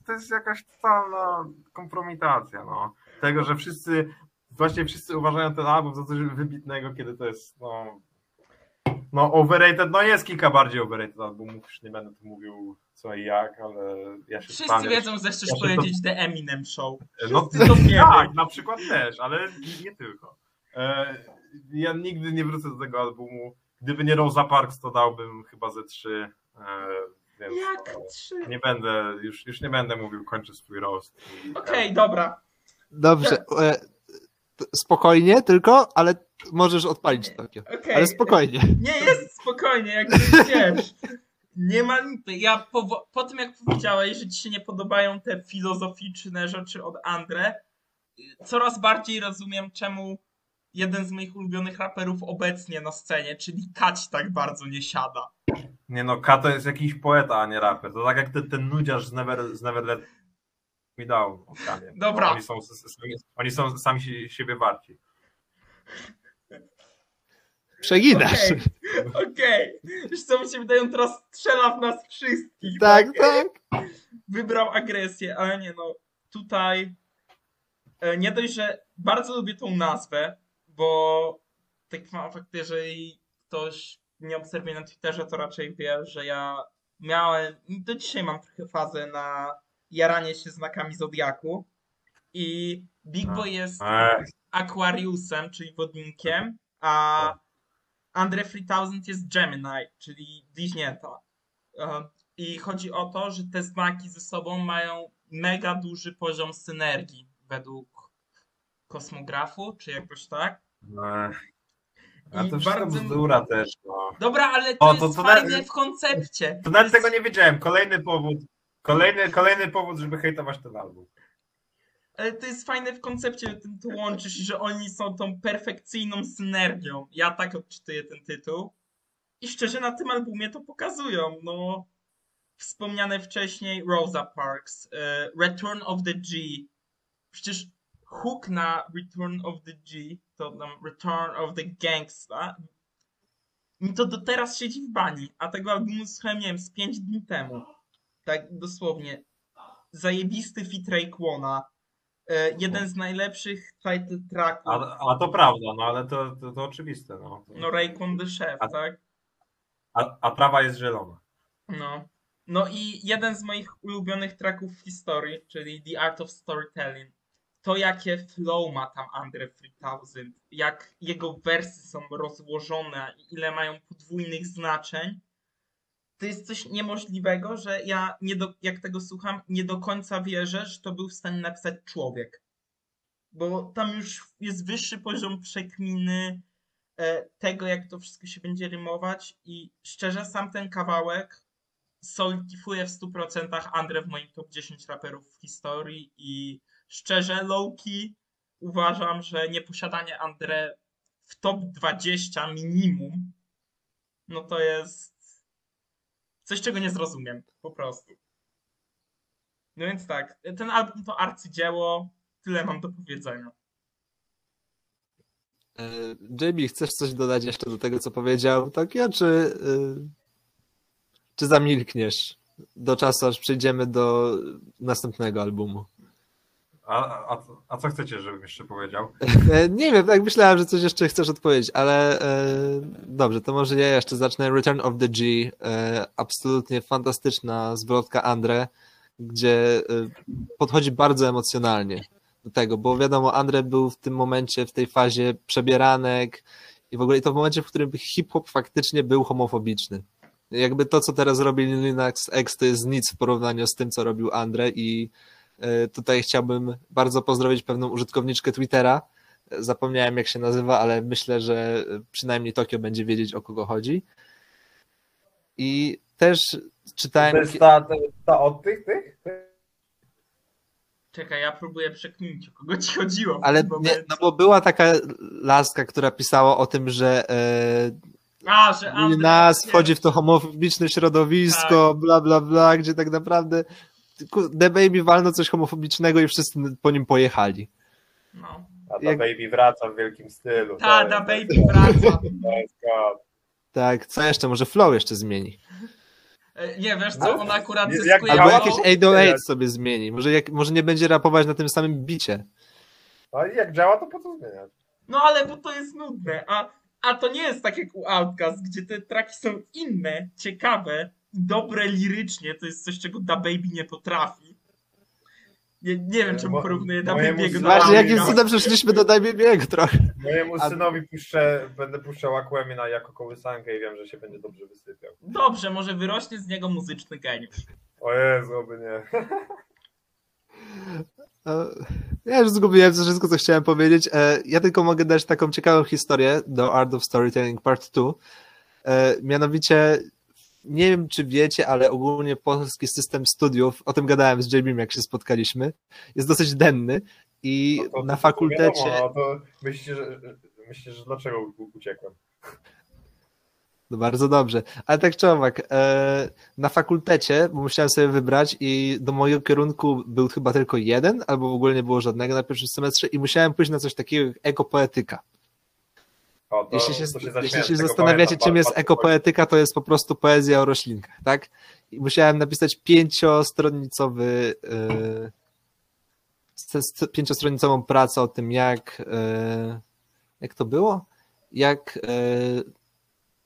to jest jakaś totalna kompromitacja, no. Tego, że wszyscy, właśnie wszyscy uważają ten album za coś wybitnego, kiedy to jest, no, no overrated, no jest kilka bardziej overrated albumów, już nie będę tu mówił co i jak, ale ja się Wszyscy wiedzą, że chcesz ja powiedzieć The Eminem Show. no, Wszyscy to wiemy. tak, na przykład też, ale nie tylko. E, ja nigdy nie wrócę do tego albumu. Gdyby nie Rosa Parks, to dałbym chyba ze trzy. E, więc Jak trzy? nie będę, już, już nie będę mówił, kończę swój roast. Okej, dobra. Dobrze. e, Spokojnie tylko, ale możesz odpalić Tokio. Okej. Ale spokojnie. Nie jest spokojnie, jak wiesz. Nie ma Ja po, po tym, jak powiedziałeś, że ci się nie podobają te filozoficzne rzeczy od Andre, coraz bardziej rozumiem, czemu jeden z moich ulubionych raperów obecnie na scenie, czyli Kać tak bardzo nie siada. Nie no, Kato jest jakiś poeta, a nie raper. To tak jak ten, ten nudziarz z Never, z Never Let Me Down. Kanie. Dobra. Oni są, sami, oni są sami si- siebie warci. Przeginasz. Okej, Okej. Wiesz co, mi się wydaje, on teraz strzela w nas wszystkich. Tak, tak. Wybrał agresję, ale nie no. Tutaj e, nie dość, że bardzo lubię tą nazwę, bo tak mam fakt, jeżeli ktoś mnie obserwuje na Twitterze, to raczej wie, że ja miałem, do dzisiaj mam trochę fazę na jaranie się znakami Zodiaku i Big. Boy jest Aquariusem, czyli wodnikiem, a Andre 3000 jest Gemini, czyli bliźnięta. E, I chodzi o to, że te znaki ze sobą mają mega duży poziom synergii według kosmografu, czy jakoś tak. A I to bardzo- bzdura też, no. Dobra, ale to O, to- jest to fajne na- w koncepcie. To nawet tego nie wiedziałem. Kolejny powód. Kolejny, kolejny powód, żeby hejtować ten album. Ale to jest fajne w koncepcie, że tym tu łączysz, że oni są tą perfekcyjną synergią. Ja tak odczytuję ten tytuł. I szczerze na tym albumie to pokazują. No, wspomniane wcześniej Rosa Parks, e, Return of the G. Przecież hook na Return of the G, to tam Return of the Gangsta, mi to do teraz siedzi w bani, a tego albumu słuchałem, nie wiem, z 5 dni temu. Tak dosłownie. Zajebisty fit Rayquana. E, jeden z najlepszych title tracków. A, a to prawda, no ale to, to, to oczywiste. No. No Rayquan the Chef, A- tak? A, a trawa jest zielona. No. No i jeden z moich ulubionych tracków w historii, czyli The Art of Storytelling. To jakie flow ma tam Andre 3000, jak jego wersy są rozłożone ile mają podwójnych znaczeń. To jest coś niemożliwego, że ja nie do, jak tego słucham, nie do końca wierzę, że to był w stanie napisać człowiek. Bo tam już jest wyższy poziom przekminy, e, tego, jak to wszystko się będzie rymować i szczerze sam ten kawałek solidyfuje w 100% Andre w moim top 10 raperów w historii i szczerze Lowkey uważam, że nieposiadanie Andre w top 20 minimum no to jest coś, czego nie zrozumiem po prostu. No więc tak, ten album to arcydzieło, tyle mam do powiedzenia. E, JB, chcesz coś dodać jeszcze do tego, co powiedział Tokio, czy, y, czy zamilkniesz do czasu, aż przejdziemy do następnego albumu? A, a, a co chcecie, żebym jeszcze powiedział? E, Nie wiem, tak myślałem, że coś jeszcze chcesz odpowiedzieć, ale e, dobrze, to może ja jeszcze zacznę. Return of the G, e, absolutnie fantastyczna zwrotka Andre, gdzie e, podchodzi bardzo emocjonalnie do tego, bo wiadomo, Andre był w tym momencie, w tej fazie przebieranek i w ogóle i to w momencie, w którym hip-hop faktycznie był homofobiczny. Jakby to, co teraz robi Linux X, to jest nic w porównaniu z tym, co robił Andre i tutaj chciałbym bardzo pozdrowić pewną użytkowniczkę Twittera, Zapomniałem, jak się nazywa, ale myślę, że przynajmniej Tokio będzie wiedzieć, o kogo chodzi. I też czytałem. To jest ta, ta, ta od tych, tych? Czekaj, ja próbuję przekminić, o kogo ci chodziło. Ale nie, no bo była taka laska, która pisała o tym, że e, A, że nas wchodzi w to homofobiczne środowisko, bla, bla, bla, gdzie tak naprawdę The Baby walno coś homofobicznego i wszyscy po nim pojechali. No. A ta Jak- baby wraca w wielkim stylu. Tada, jest- baby wraca. Tak, co jeszcze? Może Flow jeszcze zmieni. E, Nie, wiesz co, on akurat Jak- zyskuje... Albo Albo- jakieś 808 sobie zmieni. Może, jak, może nie będzie rapować na tym samym bicie. No i jak działa, to po co zmieniać? No ale bo to jest nudne, a, a to nie jest tak jak u Outcast, gdzie te traki są inne, ciekawe dobre lirycznie, to jest coś, czego Da Baby nie potrafi. Nie, nie wiem, czemu Mo- porównuję Da Baby'ego do Właśnie, jakim cudem przeszliśmy do Daj Baby'ego trochę. Mojemu A- synowi puszczę, będę puszczał Aquemina jako kołysankę i wiem, że się będzie dobrze wysypiał. Dobrze, może wyrośnie z niego muzyczny geniusz. O Jezu, oby nie. E, Ja już zgubiłem to wszystko, co chciałem powiedzieć. E, Ja tylko mogę dać taką ciekawą historię do Art of Storytelling Part 2. E, Mianowicie, nie wiem, czy wiecie, ale ogólnie polski system studiów, o tym gadałem z JB, jak się spotkaliśmy, jest dosyć denny i No to- na to fakultecie... Wiadomo, no to myślicie, że, myślicie, że dlaczego uciekłem? No bardzo dobrze. Ale tak czy owak, e, na fakultecie, bo musiałem sobie wybrać i do mojego kierunku był chyba tylko jeden, albo w ogóle nie było żadnego na pierwszym semestrze i musiałem pójść na coś takiego jak ekopoetyka. O, to, Jeśli się, jeśli się zastanawiacie, pamiętam, czym jest ekopoetyka, to jest po prostu poezja o roślinkach, tak? I musiałem napisać pięciostronicowy, yy, s- pięciostronicową pracę o tym, jak, yy, jak to było? Jak yy,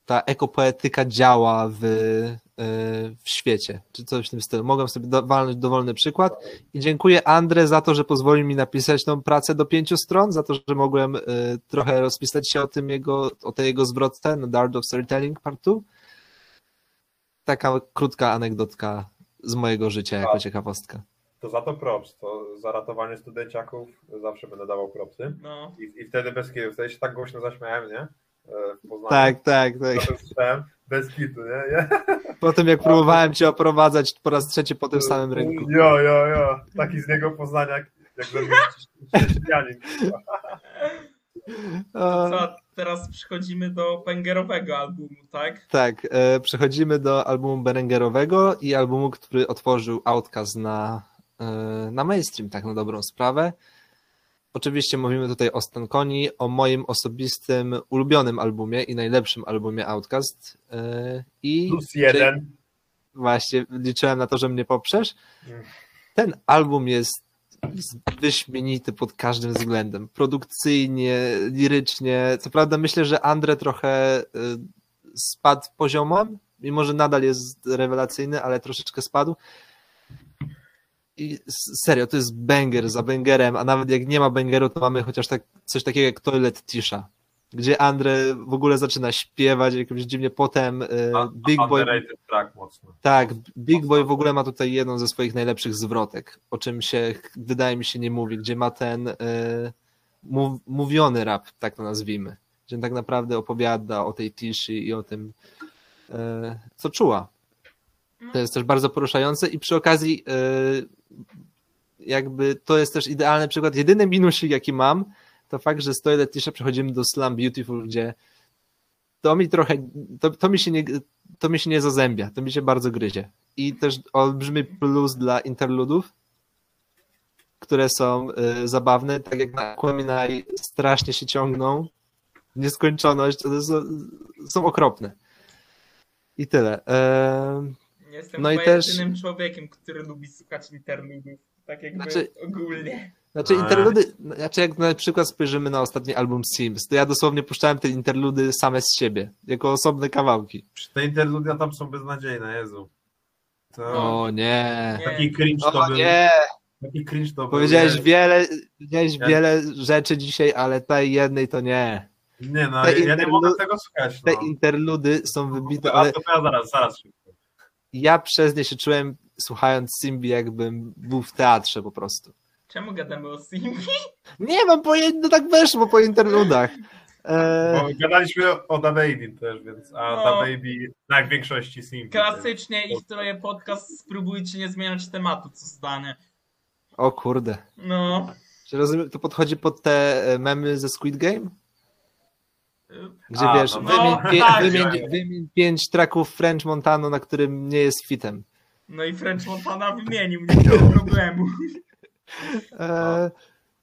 ta ekopoetyka działa w, yy, w świecie, czy coś w tym stylu. Mogłem sobie walnąć dowolny przykład i dziękuję Andre za to, że pozwolił mi napisać tą pracę do pięciu stron, za to, że mogłem y, trochę rozpisać się o tym jego, o tej jego zwrotce na The Art of Storytelling Part 2. Taka krótka anegdotka z mojego życia jako A. ciekawostka. To za to props, to za ratowanie studenciaków zawsze będę dawał propsy. No. I, i wtedy bez kitu, wtedy się tak głośno zaśmiałem, nie? E, W Poznaniu. Tak, tak, tak. Bez kitu, nie? nie? Po tym jak próbowałem cię oprowadzać po raz trzeci po tym samym rynku. Jo, jo, jo. Taki z niego Poznania, jak, jak ze mnie chrześcijanin. O, Co, teraz przechodzimy do Bengerowego albumu, tak? tak, e, przechodzimy do albumu Berengerowego i albumu, który otworzył Outcast na, e, na mainstream, tak na dobrą sprawę. Oczywiście mówimy tutaj o Stankoni, o moim osobistym ulubionym albumie i najlepszym albumie Outcast. e, I Plus jeden. właśnie liczyłem na to, że mnie poprzesz. Mm. Ten album jest, wyśmienity pod każdym względem. Produkcyjnie, lirycznie. Co prawda myślę, że Andre trochę y, spadł poziomem, mimo że nadal jest rewelacyjny, ale troszeczkę spadł. I serio, to jest banger za bangerem, a nawet jak nie ma bangeru, to mamy chociaż tak, coś takiego jak Toilet Tisha, gdzie Andre w ogóle zaczyna śpiewać jakimś dziwnie, potem y, A- Big Boy track mocno. tak, Big Boy w ogóle ma tutaj jedną ze swoich najlepszych zwrotek, o czym się wydaje mi się nie mówi, gdzie ma ten y, mów, mówiony rap, tak to nazwijmy, gdzie tak naprawdę opowiada o tej tiszy i o tym, y, co czuła. To jest też bardzo poruszające i przy okazji y, jakby to jest też idealny przykład. Jedyny minusik, jaki mam, to fakt, że z Toilet przechodzimy do Slam Beautiful, gdzie to mi trochę, to, to, mi się nie, to mi się nie zazębia, to mi się bardzo gryzie. I też olbrzymi plus dla interludów, które są y, zabawne, tak jak na Aquaminai strasznie się ciągną w nieskończoność, są, są okropne. I tyle. Jestem No i chyba też- jedynym człowiekiem, który lubi słuchać interludów. Tak jakby Znaczy- ogólnie. Znaczy A. interludy, znaczy jak na przykład spojrzymy na ostatni album Sims, to ja dosłownie puszczałem te interludy same z siebie, jako osobne kawałki. Te interludia tam są beznadziejne, Jezu. To... O nie. Taki cringe to O był. nie. Taki cringe to Powiedziałeś był. wiele, powiedziałeś Ja- wiele rzeczy dzisiaj, ale tej jednej to nie. Nie no, te ja, nie mogę tego słuchać. Te No. interludy są wybite, A ale to ja zaraz, zaraz. Ja przez nie się czułem słuchając Simbi, jakbym był w teatrze po prostu. Czemu gadamy o Simbi? Nie mam pojęcia, no tak weszło po interludach. E, Bo gadaliśmy o Da Baby też, więc a No. Da Baby jak w większości Simbi. Klasycznie ich troje podcast, spróbujcie nie zmieniać tematu co zdanie. o kurde. No. Czy rozumiem, to podchodzi pod te e, memy ze Squid Game? Gdzie A, wiesz, no, wymień, no, pie, tak. wymień, wymień pięć traków French Montano, na którym nie jest fitem. No i French Montana wymienił, nie było problemu. E,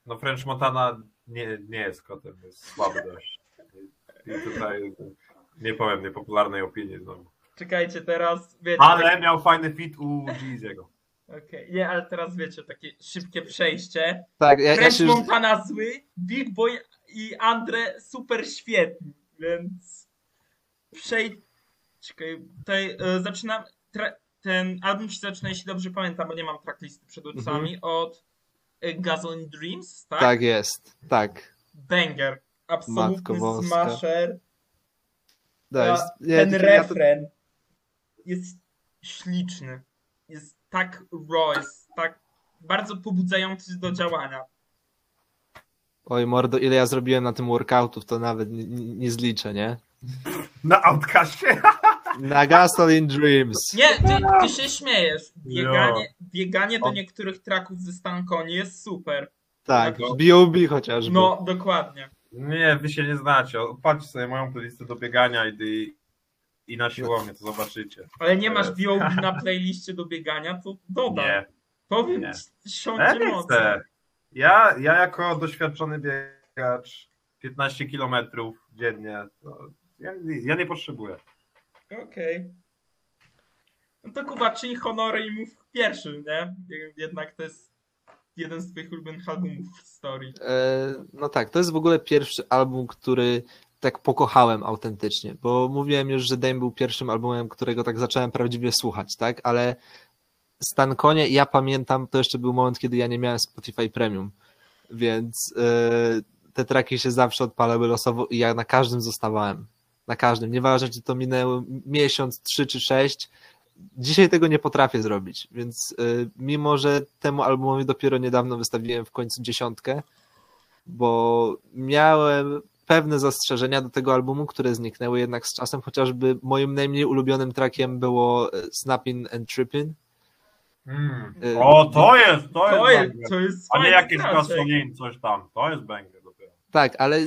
No French Montana nie, nie jest kotem, jest słaby dość. I tutaj nie powiem niepopularnej opinii znowu. Czekajcie, teraz wiecie. Ale miał fajny fit u Jeezy'ego. Okej, Nie, ale teraz wiecie, takie szybkie przejście. tak, ja, ja French się już, Montana zły, Big Boy i Andre super świetni, więc przejdź. Czekaj, tutaj e, zaczynam. Tra... Ten album się zaczyna, jeśli dobrze pamiętam, bo nie mam tracklisty przed oczami, od e, Gasoline Dreams, tak? tak jest, tak. Banger. Absolutny smasher. To jest, nie, ten ja to- refren jest śliczny. Jest tak raw, jest tak bardzo pobudzający do działania. Oj mordo, ile ja zrobiłem na tym workoutów, to nawet nie, nie nie zliczę, nie? Na outcastie? Na Gasoline Dreams. Nie, ty, ty się śmiejesz. Bieganie, bieganie do niektórych traków ze Stankoni jest super. Tak. B.O.B. chociażby. No, dokładnie. Nie, wy się nie znacie. Patrzcie sobie moją playlistę do biegania i, i na siłownię, to zobaczycie. Ale nie masz. B.O.B. na playliście do biegania, to dodam. Nie, Powiem siądzie nie mocno. Ja, ja jako doświadczony biegacz 15 kilometrów dziennie. Ja, ja nie potrzebuję. Okej. No to Kuba, czyli honory i mów pierwszy, nie? Jednak to jest jeden z twoich ulubionych albumów w historii. E, No tak, to jest w ogóle pierwszy album, który tak pokochałem autentycznie, bo mówiłem już, że Dame był pierwszym albumem, którego tak zacząłem prawdziwie słuchać, tak? Ale Stan Konie, ja pamiętam, to jeszcze był moment, kiedy ja nie miałem Spotify Premium, więc e, te traki się zawsze odpalały losowo i ja na każdym zostawałem. Na każdym. Nieważne, czy to minęło miesiąc, trzy czy sześć. Dzisiaj tego nie potrafię zrobić, więc y, mimo, że temu albumowi dopiero niedawno wystawiłem w końcu dziesiątkę, bo miałem pewne zastrzeżenia do tego albumu, które zniknęły jednak z czasem, chociażby moim najmniej ulubionym trackiem było e, Snapping and Tripping. Mm. Y, O, to jest, to To jest jest, to jest A nie jakieś gasolin, coś tam. To jest banger dopiero. Tak, ale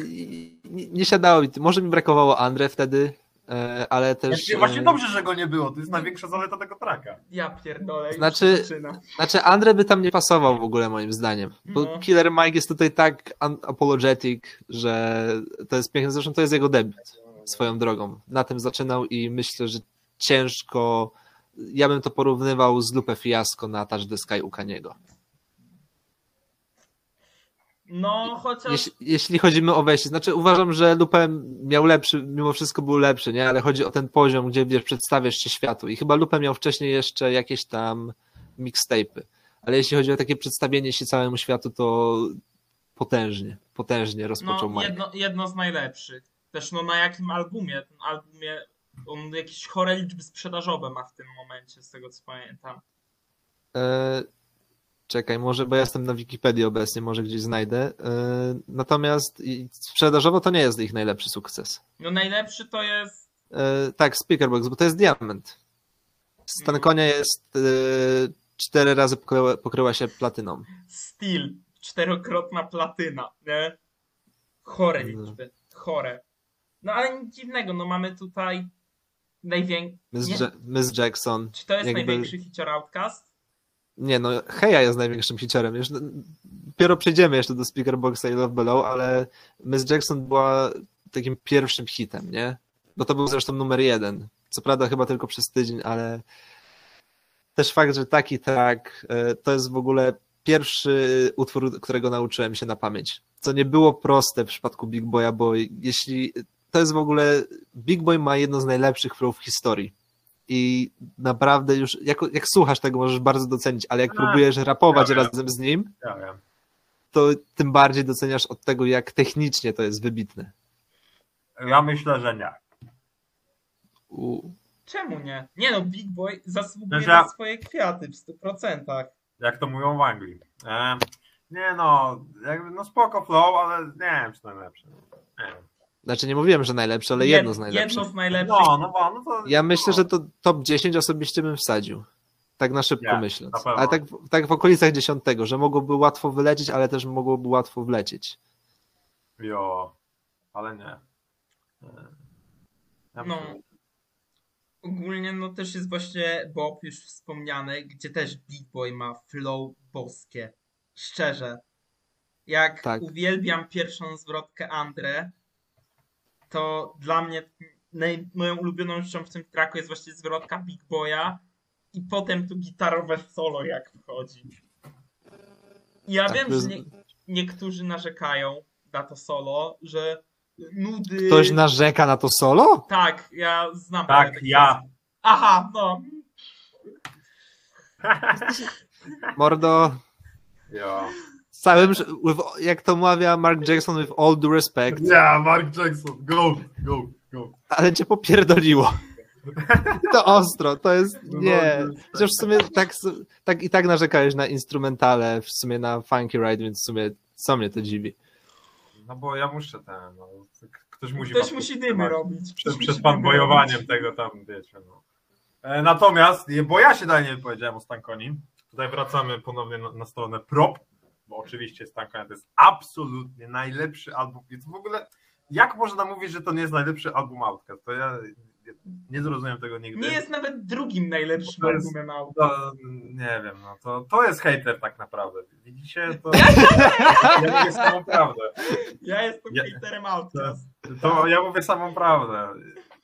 nie, nie siadało mi. Może mi brakowało Andre wtedy, e, ale też. Właśnie, e, właśnie dobrze, że go nie było. To jest największa zaleta tego traka. Ja pierdolę. Znaczy-. Znaczy, Andre by tam nie pasował w ogóle, moim zdaniem. Bo No. Killer Mike jest tutaj tak unapologetic, że to jest piękne. Zresztą to jest jego debiut swoją drogą. Na tym zaczynał i myślę, że ciężko. Ja bym to porównywał z Lupe Fiasco na Touch the Sky u Kaniego. No, chociaż... Jeśli, jeśli chodzimy o wejście, znaczy uważam, że Lupe miał lepszy, mimo wszystko był lepszy, nie? Ale chodzi o ten poziom, gdzie wiesz, przedstawiasz się światu. I chyba Lupe miał wcześniej jeszcze jakieś tam mixtape'y. Ale jeśli chodzi o takie przedstawienie się całemu światu, to potężnie, potężnie rozpoczął No, jedno, jedno z najlepszych. Też no na jakim albumie? Ten albumie, on jakieś chore liczby sprzedażowe ma w tym momencie, z tego co pamiętam. E, czekaj, może, bo ja jestem na Wikipedii obecnie, może gdzieś znajdę. E, natomiast sprzedażowo to nie jest ich najlepszy sukces. No najlepszy to jest... E, tak, Speakerbox, bo to jest diament. Stan konia jest e, cztery razy pokryła, pokryła się platyną. Steel, czterokrotna platyna, nie? Chore No. liczby, chore. No ale nic dziwnego, no mamy tutaj największy... Miss, Nie. Ja- Miss Jackson. Czy to jest jakby- największy hicior Outcast? Nie, no Heja jest największym hiciorem. Już, dopiero przejdziemy jeszcze do Speakerboxa i Love Below, ale Miss Jackson była takim pierwszym hitem, nie? Bo to był zresztą numer jeden. Co prawda chyba tylko przez tydzień, ale też fakt, że taki track e, to jest w ogóle pierwszy utwór, którego nauczyłem się na pamięć. Co nie było proste w przypadku Big Boya, bo jeśli to jest w ogóle Big Boy ma jedno z najlepszych flow w historii. I naprawdę już, jak, jak słuchasz tego, możesz bardzo docenić, ale jak A, próbujesz rapować ja razem z nim, Ja to tym bardziej doceniasz od tego, jak technicznie to jest wybitne. Ja myślę, że nie. U, Czemu nie? Nie no, Big Boy zasługuje na swoje kwiaty w 100%. Jak to mówią w Anglii. E, nie no, jakby, no spoko flow, ale nie wiem, czy najlepsze. Nie wiem. Znaczy nie mówiłem, że najlepsze, ale Jed- jedno z najlepszych. Jedno z najlepszych. No, no, no, no to... Ja myślę, że to top 10 osobiście bym wsadził. Tak na szybko Nie, myśląc. na. Ale tak, w- tak w okolicach dziesiątego, że mogłoby łatwo wylecieć, ale też mogłoby łatwo wlecieć. Jo, ale nie. Ja No. Ogólnie no też jest właśnie Bob już wspomniany, gdzie też Big Boy ma flow boskie. Szczerze. Jak Tak. uwielbiam pierwszą zwrotkę Andre, to dla mnie naj, moją ulubioną rzeczą w tym tracku jest właśnie zwrotka Big Boya i potem tu gitarowe solo jak wchodzi. Ja Tak, wiem, że nie, niektórzy narzekają na to solo, że nudy... Ktoś narzeka na to solo? Tak, ja znam. Tak, ja. Aha, no. Mordo, Jo. Całym, with, jak to mawia Mark Jackson, with all due respect, Ja, Mark Jackson, go, go, go. ale cię popierdoliło. To ostro, to jest, nie. No, Chociaż w sumie tak, tak i tak narzekałeś na instrumentale, w sumie na Funky Ride, więc w sumie co mnie to dziwi. No bo ja muszę ten, no, ktoś musi... Ktoś musi dymy robić. Przed, przed robić. tego tam, wiecie, no. E, Natomiast, bo ja się dalej nie wypowiedziałem o Stankoni, tutaj wracamy ponownie na, na stronę prop, bo oczywiście Stankonia to jest absolutnie najlepszy album, więc w ogóle jak można mówić, że to nie jest najlepszy album Outcast? To ja. Nie zrozumiem tego nigdy. Nie jest nawet drugim najlepszym To jest- albumem out. To, nie wiem, no to, to jest hater tak naprawdę. Widzicie? To, ja mówię samą prawdę. Ja jestem Ja- haterem Outcast. To ja mówię samą prawdę,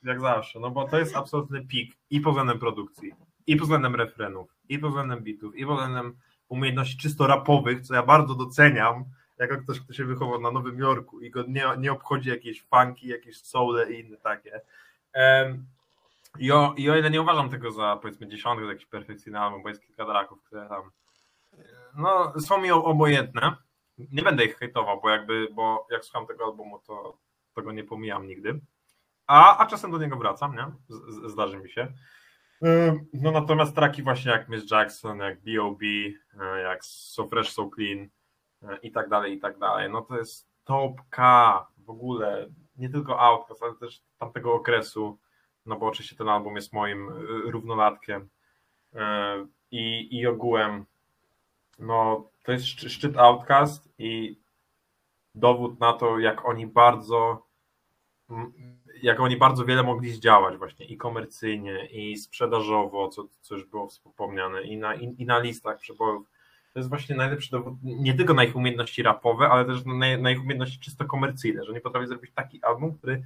jak zawsze, no bo to jest absolutny pik i pod względem produkcji, i pod względem refrenów, i pod względem bitów, i pod względem umiejętności czysto rapowych, co ja bardzo doceniam, jako ktoś, kto się wychował na Nowym Jorku i go nie, nie obchodzi jakieś funky, jakieś soule i inne takie. Em, I o, I o ile nie uważam tego za powiedzmy dziesiątkę, za jakiś perfekcyjny album, bo jest kilka draków, które tam no, są mi obojętne. Nie będę ich hejtował, bo jakby, bo jak słucham tego albumu, to, to go nie pomijam nigdy. A, a czasem do niego wracam, nie? Z, z, zdarzy mi się. Ym, No natomiast traki właśnie jak Miss Jackson, jak B.O.B., e, jak So Fresh, So Clean e, i tak dalej, i tak dalej. No to jest top K w ogóle. Nie tylko Outcast, ale też tamtego okresu. No bo oczywiście ten album jest moim y, równolatkiem. I, i ogółem no to jest szczy- szczyt Outcast i dowód na to, jak oni bardzo jak oni bardzo wiele mogli zdziałać właśnie i komercyjnie, i sprzedażowo, co, co już było wspomniane, i na, i, i na listach przebojów. To jest właśnie najlepszy dowód, nie tylko na ich umiejętności rapowe, ale też na, na ich umiejętności czysto komercyjne, że oni potrafią zrobić taki album, który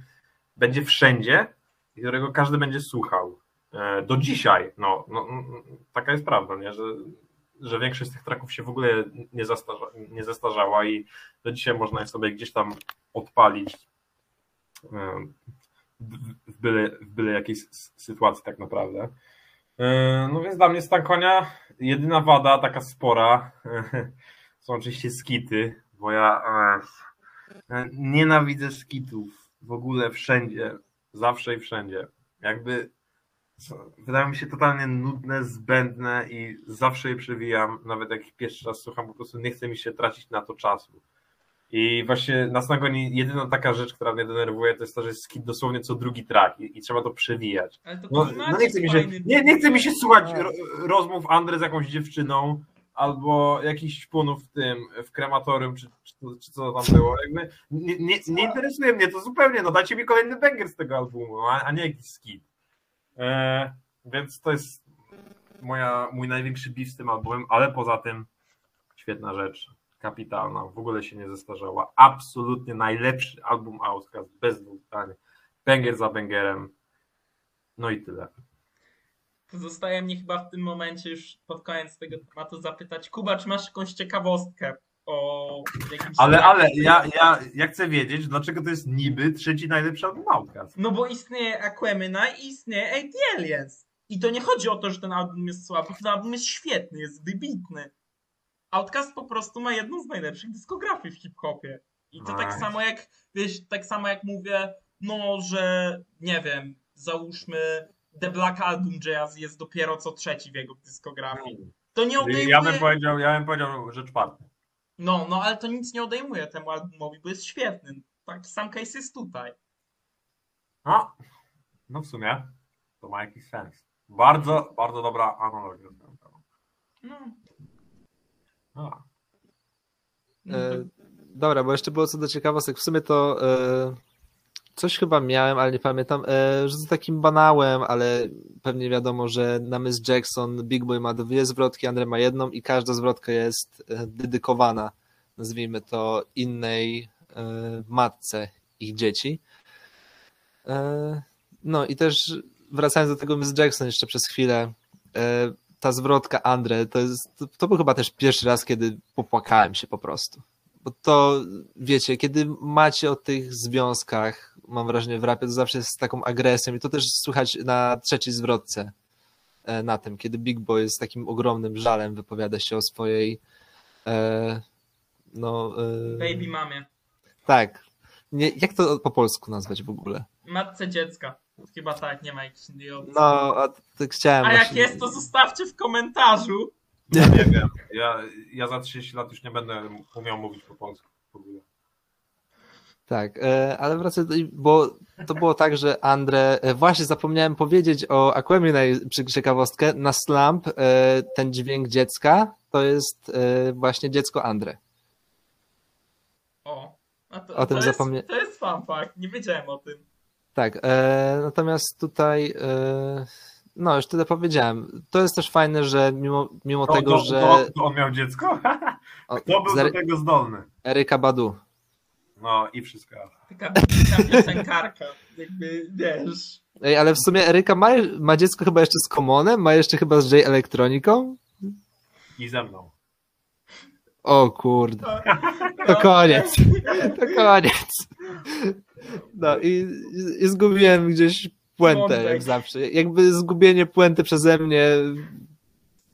będzie wszędzie i którego każdy będzie słuchał. E, Do dzisiaj, no, no, no taka jest prawda, nie? Że, że większość z tych traków się w ogóle nie, zastarza, nie zestarzała i do dzisiaj można je sobie gdzieś tam odpalić e, w- byle, w byle sytuacji tak naprawdę. E, No więc dla mnie stan konia jedyna wada taka spora są oczywiście skity, bo ja e, nienawidzę skitów w ogóle wszędzie, zawsze i wszędzie. Jakby wydają mi się totalnie nudne, zbędne i zawsze je przewijam, nawet jak pierwszy raz słucham, po prostu nie chce mi się tracić na to czasu. I właśnie na Snagoni jedyna taka rzecz, która mnie denerwuje, to jest to, że jest skit dosłownie co drugi track i, i trzeba to przewijać. To No, no nie, chce mi się, nie, nie chce mi się słuchać ro, rozmów Andry z jakąś dziewczyną albo jakichś szpunów w tym, w krematorium, czy, czy, czy co tam było. Jakby nie, nie, nie interesuje mnie to zupełnie, no dajcie mi kolejny banger z tego albumu, a, a nie jakiś skit. E, więc to jest moja, mój największy beef z tym albumem, ale poza tym świetna rzecz, kapitalna, w ogóle się nie zestarzała. Absolutnie najlepszy album Outcast, bez dwóch zdań. Banger za bangerem. No i tyle. Pozostaje mnie chyba w tym momencie już pod koniec tego tematu zapytać, Kuba, czy masz jakąś ciekawostkę o jakimś Ale, traku? ale ja, ja, ja chcę wiedzieć, dlaczego to jest niby trzeci najlepszy album Outcast. No bo istnieje Aquemini i istnieje AT Aliens. I to nie chodzi o to, że ten album jest słaby, ten album jest świetny, jest wybitny. Outcast po prostu ma jedną z najlepszych dyskografii w hip-hopie. I to tak samo jak, wiesz, tak samo jak mówię, no, że nie wiem, załóżmy The Black Album Jazz jest dopiero co trzeci w jego dyskografii. To nie odejmuje... Ja bym powiedział, ja bym powiedział, że czwarty. No, no, ale to nic nie odejmuje temu albumowi, bo jest świetny. Tak, sam case jest tutaj. No, no w sumie to ma jakiś sens. Bardzo, bardzo dobra analogia. No. E, dobra, bo jeszcze było co do ciekawostek. W sumie to e, coś chyba miałem, ale nie pamiętam, e, że z takim banałem, ale pewnie wiadomo, że na Miss Jackson Big Boy ma dwie zwrotki, Andre ma jedną i każda zwrotka jest e, dedykowana, nazwijmy to, innej e, matce ich dzieci. E, no i też wracając do tego Miss Jackson jeszcze przez chwilę, ta zwrotka Andre, to, jest, to, to był chyba też pierwszy raz, kiedy popłakałem się po prostu. Bo to, wiecie, kiedy macie o tych związkach, mam wrażenie w rapie, to zawsze jest z taką agresją i to też słychać na trzeciej zwrotce e, na tym, kiedy Big Boy z takim ogromnym żalem wypowiada się o swojej e, no... E, Baby mamie. tak. Nie, jak to po polsku nazwać w ogóle? Matce dziecka. Chyba tak, nie ma jakiejś innej opcji. No, a tak chciałem A jak właśnie- jest, to zostawcie w komentarzu. ja nie wiem. Ja, ja za 30 lat już nie będę umiał mówić po polsku w ogóle. Tak, e, ale wracając, do, bo to było tak, że Andre, e, właśnie zapomniałem powiedzieć o Aquemini przy ciekawostkę, na Slump e, ten dźwięk dziecka to jest właśnie dziecko Andre. O, a to, O tym to, zapomnie- jest, to jest fun fact, nie wiedziałem o tym. Tak, e, natomiast tutaj, e, no już tyle powiedziałem. To jest też fajne, że mimo, mimo To, tego, to, że to, to on miał dziecko? o, Kto był z do Ery- tego zdolny? Eryka Badu. No i wszystko. Taka taka piosenkarka, jakby wiesz. Ej, ale w sumie Eryka ma, ma dziecko chyba jeszcze z Komonem, ma jeszcze chyba z J Elektroniką. I ze mną. O kurde, to koniec. To koniec. No i, i zgubiłem gdzieś puentę, jak zawsze. Jakby zgubienie puenty przeze mnie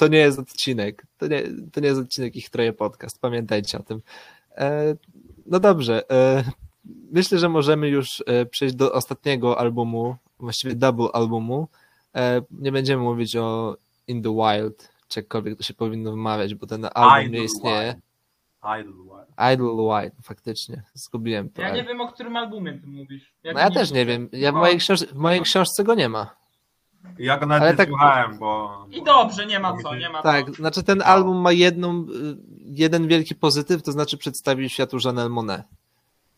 to nie jest odcinek. To nie, to nie jest odcinek ich troje podcast. Pamiętajcie o tym. E, no dobrze. E, myślę, że możemy już e, przejść do ostatniego albumu, właściwie double albumu. E, nie będziemy mówić o In the Wild, jakkolwiek to się powinno wymawiać, bo ten album nie istnieje. Idlewild. Idle White, faktycznie. Zgubiłem to. Ja nie wiem, o którym albumie ty mówisz. No ja też nie wiem. Ja w, mojej książ- w mojej książce go nie ma. Ja go nawet tak- słuchałem, bo... I dobrze, nie ma co, nie ma Tak, co. znaczy ten No. album ma jedną, y, jeden wielki pozytyw, to znaczy przedstawił światu Janelle Monet.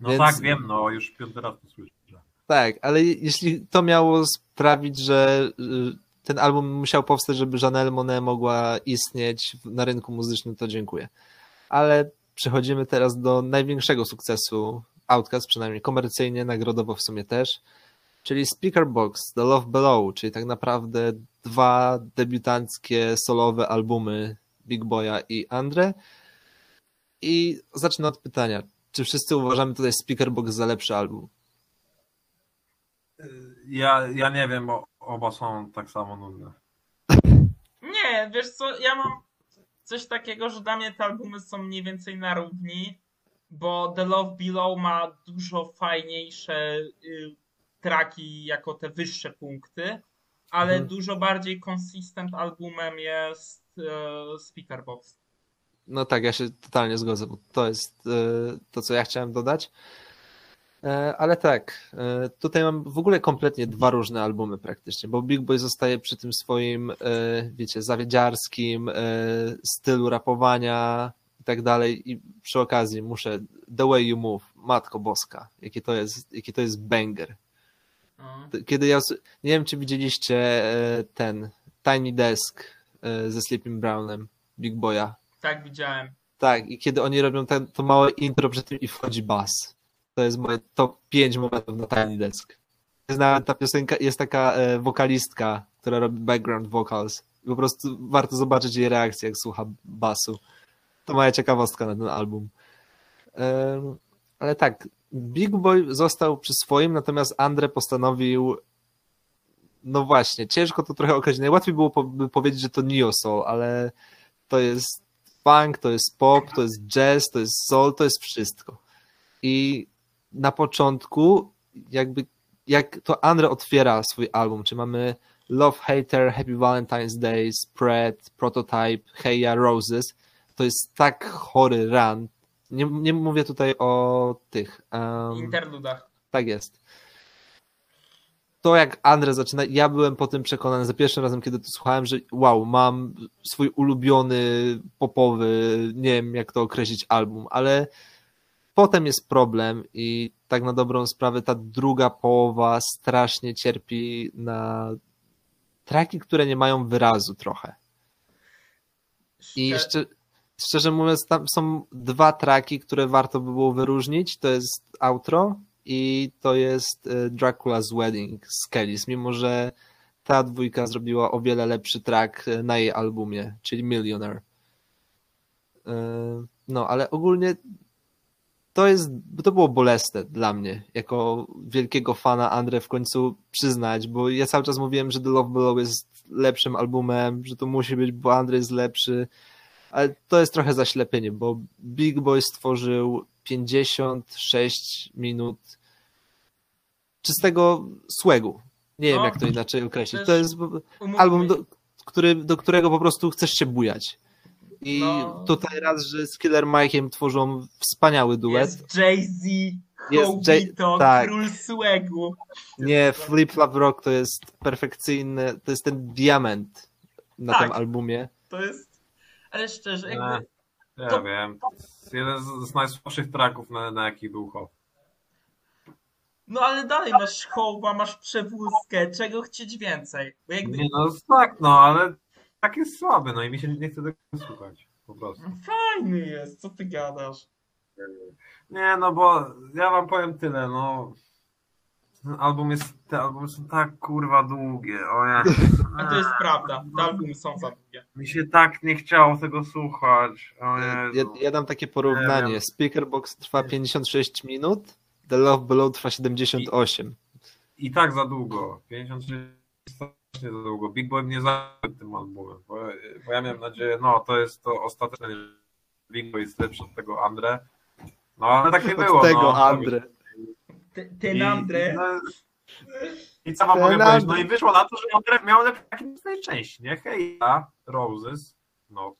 No Więc- tak, wiem, no już piąty raz to słyszę. Tak, ale je- jeśli to miało sprawić, że y, ten album musiał powstać, żeby Janelle Monet mogła istnieć na rynku muzycznym, to dziękuję. Ale przechodzimy teraz do największego sukcesu Outcast, przynajmniej komercyjnie, nagrodowo w sumie też, czyli Speaker Box, The Love Below, czyli tak naprawdę dwa debiutanckie solowe albumy Big Boya i Andre. I zacznę od pytania, czy wszyscy uważamy tutaj Speaker Box za lepszy album? Ja, ja nie wiem, bo oba są tak samo nudne. Nie, wiesz co, ja mam coś takiego, że dla mnie te albumy są mniej więcej na równi, bo The Love Below ma dużo fajniejsze y, traki jako te wyższe punkty, ale Mhm. dużo bardziej consistent albumem jest y, Speakerbox. No tak, ja się totalnie zgodzę, bo to jest e, to, co ja chciałem dodać. E, Ale tak, e, tutaj mam w ogóle kompletnie dwa różne albumy praktycznie, bo Big Boy zostaje przy tym swoim, e, wiecie, zawiedziarskim stylu rapowania i tak dalej i przy okazji muszę The Way You Move, Matko Boska, jaki to jest, jaki to jest banger. No. Kiedy ja, nie wiem czy widzieliście ten Tiny Desk ze Sleeping Brownem, Big Boya, Tak widziałem. tak, i kiedy oni robią ten, to małe intro przed tym i wchodzi bas. To jest moje top 5 momentów na Tiny Desk. Jest nawet ta piosenka, jest taka e, wokalistka, która robi background vocals. I po prostu warto zobaczyć jej reakcję, jak słucha basu. To moja ciekawostka na ten album. Em, ale tak, Big Boy został przy swoim, natomiast Andre postanowił no właśnie, ciężko to trochę określić. Najłatwiej było po- by powiedzieć, że to neo soul, ale to jest funk, to jest pop, to jest jazz, to jest soul, to jest wszystko. I na początku, jakby, jak to Andre otwiera swój album, czy mamy Love Hater, Happy Valentine's Day, Spread, Prototype, Hey Ya, Roses, to jest tak chory run. Nie, nie mówię tutaj o tych. Um, Interludach. tak jest. To jak Andre zaczyna, ja byłem po tym przekonany za pierwszym razem, kiedy to słuchałem, że wow, mam swój ulubiony popowy, nie wiem jak to określić, album, ale potem jest problem i tak na dobrą sprawę ta druga połowa strasznie cierpi na traki, które nie mają wyrazu trochę. I Szczer- szczerze, mówiąc, tam są dwa traki, które warto by było wyróżnić. To jest outro i to jest e, Dracula's Wedding z Kellys, mimo że ta dwójka zrobiła o wiele lepszy track e, na jej albumie, czyli Millionaire. E, No, ale ogólnie to jest, to było bolesne dla mnie, jako wielkiego fana Andre w końcu przyznać, bo ja cały czas mówiłem, że The Love Below jest lepszym albumem, że to musi być, bo Andre jest lepszy, ale to jest trochę zaślepienie, bo Big Boy stworzył 56 minut czystego swagu. Nie wiem, No, jak to inaczej określić. To jest album, do, który, do którego po prostu chcesz się bujać. I No. tutaj raz, że z Killer Mike'iem tworzą wspaniały duet. Jest Jay-Z, Jest Jay- tak. Król Słegu. Nie, Flip Flop Rock to jest perfekcyjny, to jest ten diament na Tak. tym albumie. To jest... Ale szczerze, Nie, jakby... ja To- wiem. To jest jeden z, z najsłabszych tracków, na, na jakich był hop. No ale dalej masz hołba, masz przewózkę, czego chcieć więcej? Bo jakby... Nie, no tak, no, ale tak jest słaby, no i mi się nie chce tego słuchać, po prostu. Fajny jest, co ty gadasz? Nie, no bo ja wam powiem tyle, no. Ten album jest, te albumy są tak kurwa długie, o ja. A to jest prawda, te albumy są za długie. Mi się tak nie chciało tego słuchać, o Ja, ja dam takie Nie porównanie. Speakerbox trwa 56 minut, The Love Below trwa 78. I tak za długo, 56 jest strasznie za długo. Big Boy mnie zawiódł tym albumem, bo, bo ja miałem nadzieję, no to jest to ostateczne, że Big Boy jest lepszy od tego Andre. No ale tak nie było. Od tego no. Andre. Ty Andre, I, no, I co wam Ten mogę powiedzieć? No i wyszło na to, że Andre miał lepsze części, nie? Hej, ja, Roses, no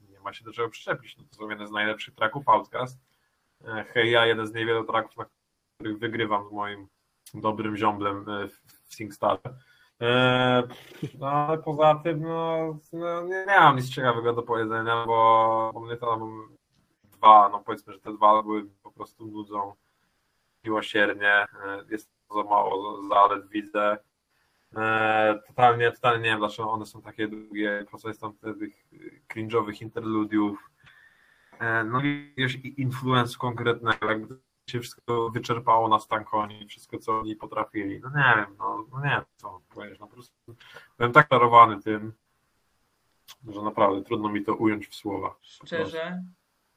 nie ma się do czego przyczepić, no to są jeden z najlepszych tracków Outcast. E, Hej, ja, jeden z niewielu tracków, na których wygrywam z moim dobrym ziomblem e, w SingStar. E, No ale poza tym, no, no nie, mam nic ciekawego do powiedzenia, bo, bo mnie to album dwa, no powiedzmy, że te dwa były po prostu nudzą miłosiernie, e, jest za mało zalet widzę. E, Totalnie, totalnie nie wiem, dlaczego one są takie długie, po co jest tam tych cringe'owych interludiów. No i wiesz, influence konkretnego, jakby się wszystko wyczerpało na Stankoni, wszystko co oni potrafili. No nie wiem, no, no nie wiem, co powiedzieć, no po prostu byłem tak czarowany tym, że naprawdę trudno mi to ująć w słowa. Szczerze,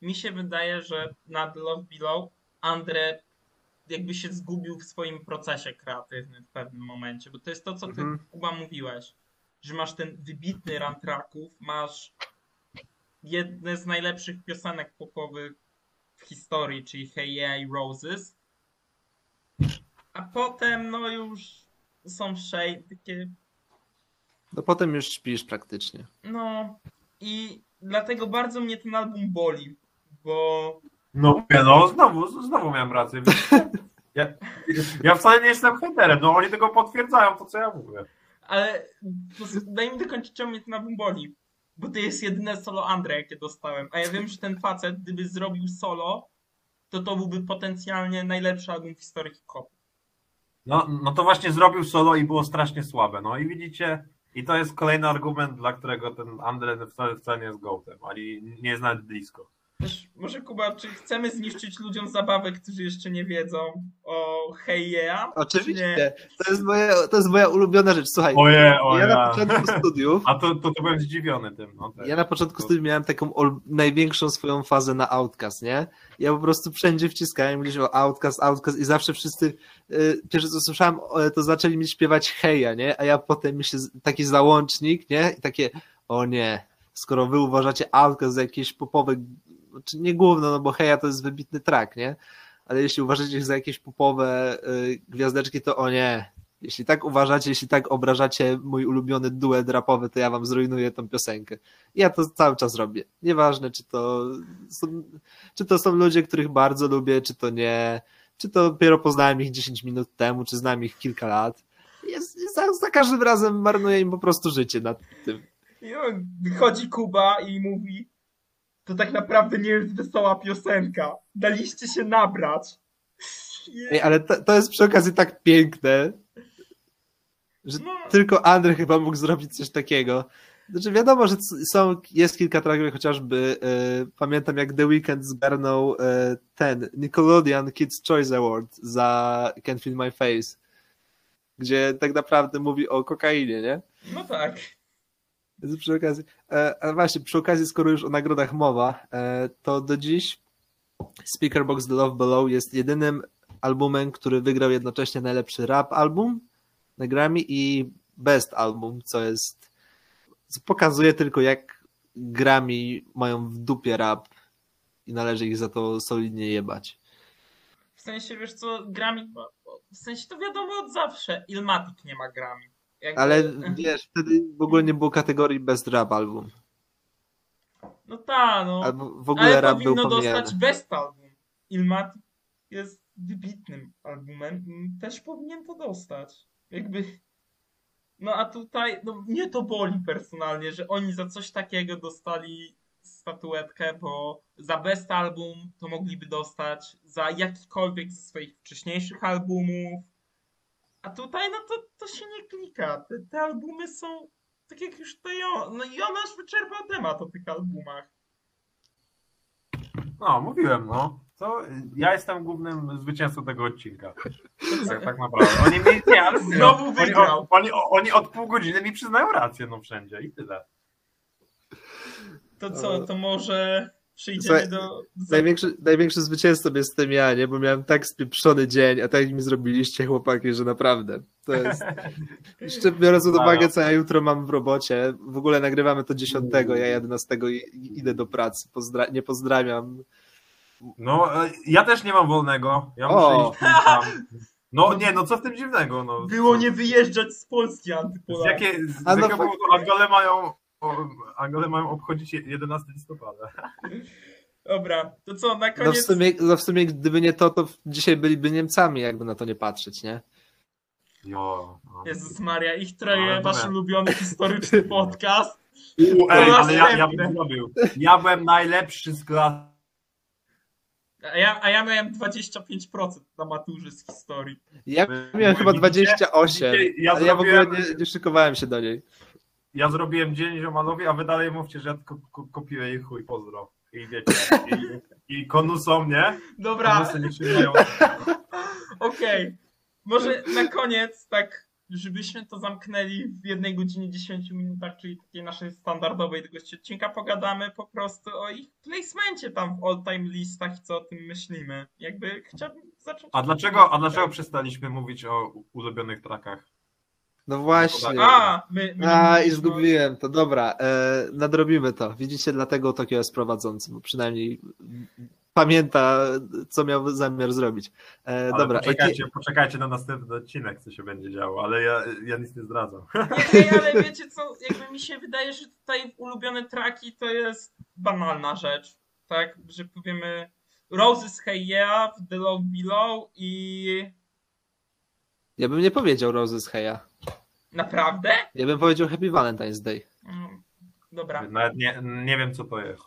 mi się wydaje, że na The Love Below Andre jakby się zgubił w swoim procesie kreatywnym w pewnym momencie, bo to jest to, co ty, Mhm. Kuba, mówiłeś, że masz ten wybitny run tracków, masz jedne z najlepszych piosenek popowych w historii, czyli Hey Yeah i Roses, a potem no już są shade, takie No potem już śpisz praktycznie. no i dlatego bardzo mnie ten album boli, bo No mówię, no znowu, znowu miałem rację. Ja, ja wcale nie jestem haterem, no oni tego potwierdzają, to co ja mówię. Ale daj mi dokończyć, czemu mnie ten album boli. Bo to jest jedyne solo Andre, jakie dostałem. A ja wiem, że ten facet, gdyby zrobił solo, to to byłby potencjalnie najlepszy album w historii hip-hopu. No, no to właśnie zrobił solo i było strasznie słabe. No i widzicie, i to jest kolejny argument, dla którego ten Andre wcale, wcale nie jest gołtem, ani nie jest nawet blisko. Też, może Kuba, czy chcemy zniszczyć ludziom zabawę, którzy jeszcze nie wiedzą o Hey Yeah? Nie. Oczywiście. To jest, moje, to jest moja ulubiona rzecz. Słuchaj, Oje, ja na początku studiów A to, to, to byłem zdziwiony tym. No, też. Ja na początku studiów miałem taką ol- największą swoją fazę na Outcast, nie? Ja po prostu wszędzie wciskałem gdzieś o Outcast, Outcast i zawsze wszyscy, y, pierwsze co słyszałem, to zaczęli mi śpiewać heja, nie? A ja potem mi się, taki załącznik, nie? I takie, o nie, skoro wy uważacie Outcast za jakieś popowe, znaczy nie główno, no bo heja to jest wybitny track, nie? Ale jeśli uważacie ich za jakieś popowe y, gwiazdeczki, to o nie, jeśli tak uważacie, jeśli tak obrażacie mój ulubiony duet rapowy, to ja wam zrujnuję tą piosenkę. Ja to cały czas robię. Nieważne, czy to są, czy to są ludzie, których bardzo lubię, czy to nie, czy to dopiero poznałem ich 10 minut temu, czy znam ich kilka lat. Jest, za, za każdym razem marnuję im po prostu życie nad tym. I on wychodzi Kuba i mówi to tak naprawdę nie jest wesoła piosenka. Daliście się nabrać. Ej, ale to, to jest przy okazji tak piękne, że No. tylko Andrzej chyba mógł zrobić coś takiego. Znaczy wiadomo, że są, jest kilka tracków, chociażby e, pamiętam jak The Weeknd zgarnął e, ten Nickelodeon Kids Choice Award za Can't Feel My Face, gdzie tak naprawdę mówi o kokainie, nie? No tak. Więc przy okazji, e, a właśnie, przy okazji, skoro już o nagrodach mowa, e, to do dziś Speakerbox The Love Below jest jedynym albumem, który wygrał jednocześnie najlepszy rap album na Grammy i Best Album, co jest, co pokazuje tylko jak Grammy mają w dupie rap i należy ich za to solidnie jebać. W sensie, wiesz co, Grammy, w sensie to wiadomo od zawsze, Ilmatic nie ma Grammy. Jakby- Ale wiesz, wtedy w ogóle nie było kategorii Best Rap Album. No tak, no. Albo w ogóle Ale rap był powinno pomijany. dostać Best Album. Ilmatic jest wybitnym albumem, też powinien to dostać. Jakby... No a tutaj, no mnie to boli personalnie, że oni za coś takiego dostali statuetkę, bo za best album to mogliby dostać za jakikolwiek ze swoich wcześniejszych albumów. A tutaj no to, to się nie klika. Te, te albumy są tak jak już to ją. No i Jonasz wyczerpał temat o tych albumach. No, mówiłem, no. Co? Ja jestem głównym zwycięzcą tego odcinka. To Tak, tak naprawdę. Oni mi, nie, ale Znowu wygrał. Oni, oni, oni od pół godziny mi przyznają rację, no wszędzie i tyle. To co, to może przejdziemy Słuchaj, do. Największy, największy zwycięzcą jestem ja, nie? Bo miałem tak spieprzony dzień, a tak mi zrobiliście chłopaki, że naprawdę. To jest. Jeszcze biorąc pod uwagę, co ja jutro mam w robocie. W ogóle nagrywamy to 10, ja 11 i i idę do pracy. Pozdra- nie pozdrawiam. No, e, ja też nie mam wolnego. Ja muszę O. iść tam. No nie, no co w tym dziwnego? No, Było nie wyjeżdżać z Polski Z, antypolskiej. jakie, z, A z no powodu Angole mają, Angole mają obchodzić je- 11 listopada? Dobra, to co, na No w, koniec. sumie, no w sumie, gdyby nie to, to dzisiaj byliby Niemcami, jakby na to nie patrzeć, nie? Jo. No. Jezus Maria, ich troje, Ale wasz ulubiony historyczny podcast. U, ej, ale ja, ja bym zrobił. Ja byłem najlepszy z klasy. A ja, a ja miałem 25% na maturze z historii. Ja miałem chyba widzicie? 28, Widzicie? Ja ale ja w ogóle nie, nie szykowałem się do niej. Ja zrobiłem dzień ziomalowi, a wy dalej mówcie, że ja tylko ko- kopiuję ich chuj, pozdro. I wiecie, i, i konusom, nie? Dobra, Konusy nie trzymają. okej. Może na koniec, tak, żebyśmy to zamknęli w jednej godzinie 10 minutach, czyli takiej naszej standardowej tego odcinka, pogadamy po prostu o ich placemencie tam w all-time listach i co o tym myślimy. Jakby chciałbym zacząć. A dlaczego, a dlaczego przestaliśmy mówić o ulubionych trackach? No właśnie. A, my, my A, i zgubiłem to. Dobra, e, nadrobimy to. Widzicie, dlatego Tokio jest prowadzący, bo przynajmniej pamięta, co miał zamiar zrobić. E, dobra, poczekajcie, poczekajcie na następny odcinek, co się będzie działo, ale ja, ja nic nie zdradzam. Nie, nie, ale wiecie co, jakby mi się wydaje, że tutaj ulubione traki to jest banalna rzecz, tak, że powiemy Roses Hey Yeah, The Love Below i ja bym nie powiedział Roses Heya. Naprawdę? Ja bym powiedział Happy Valentine's Day. Mm, Dobra, Nawet nie, nie wiem, co to jest.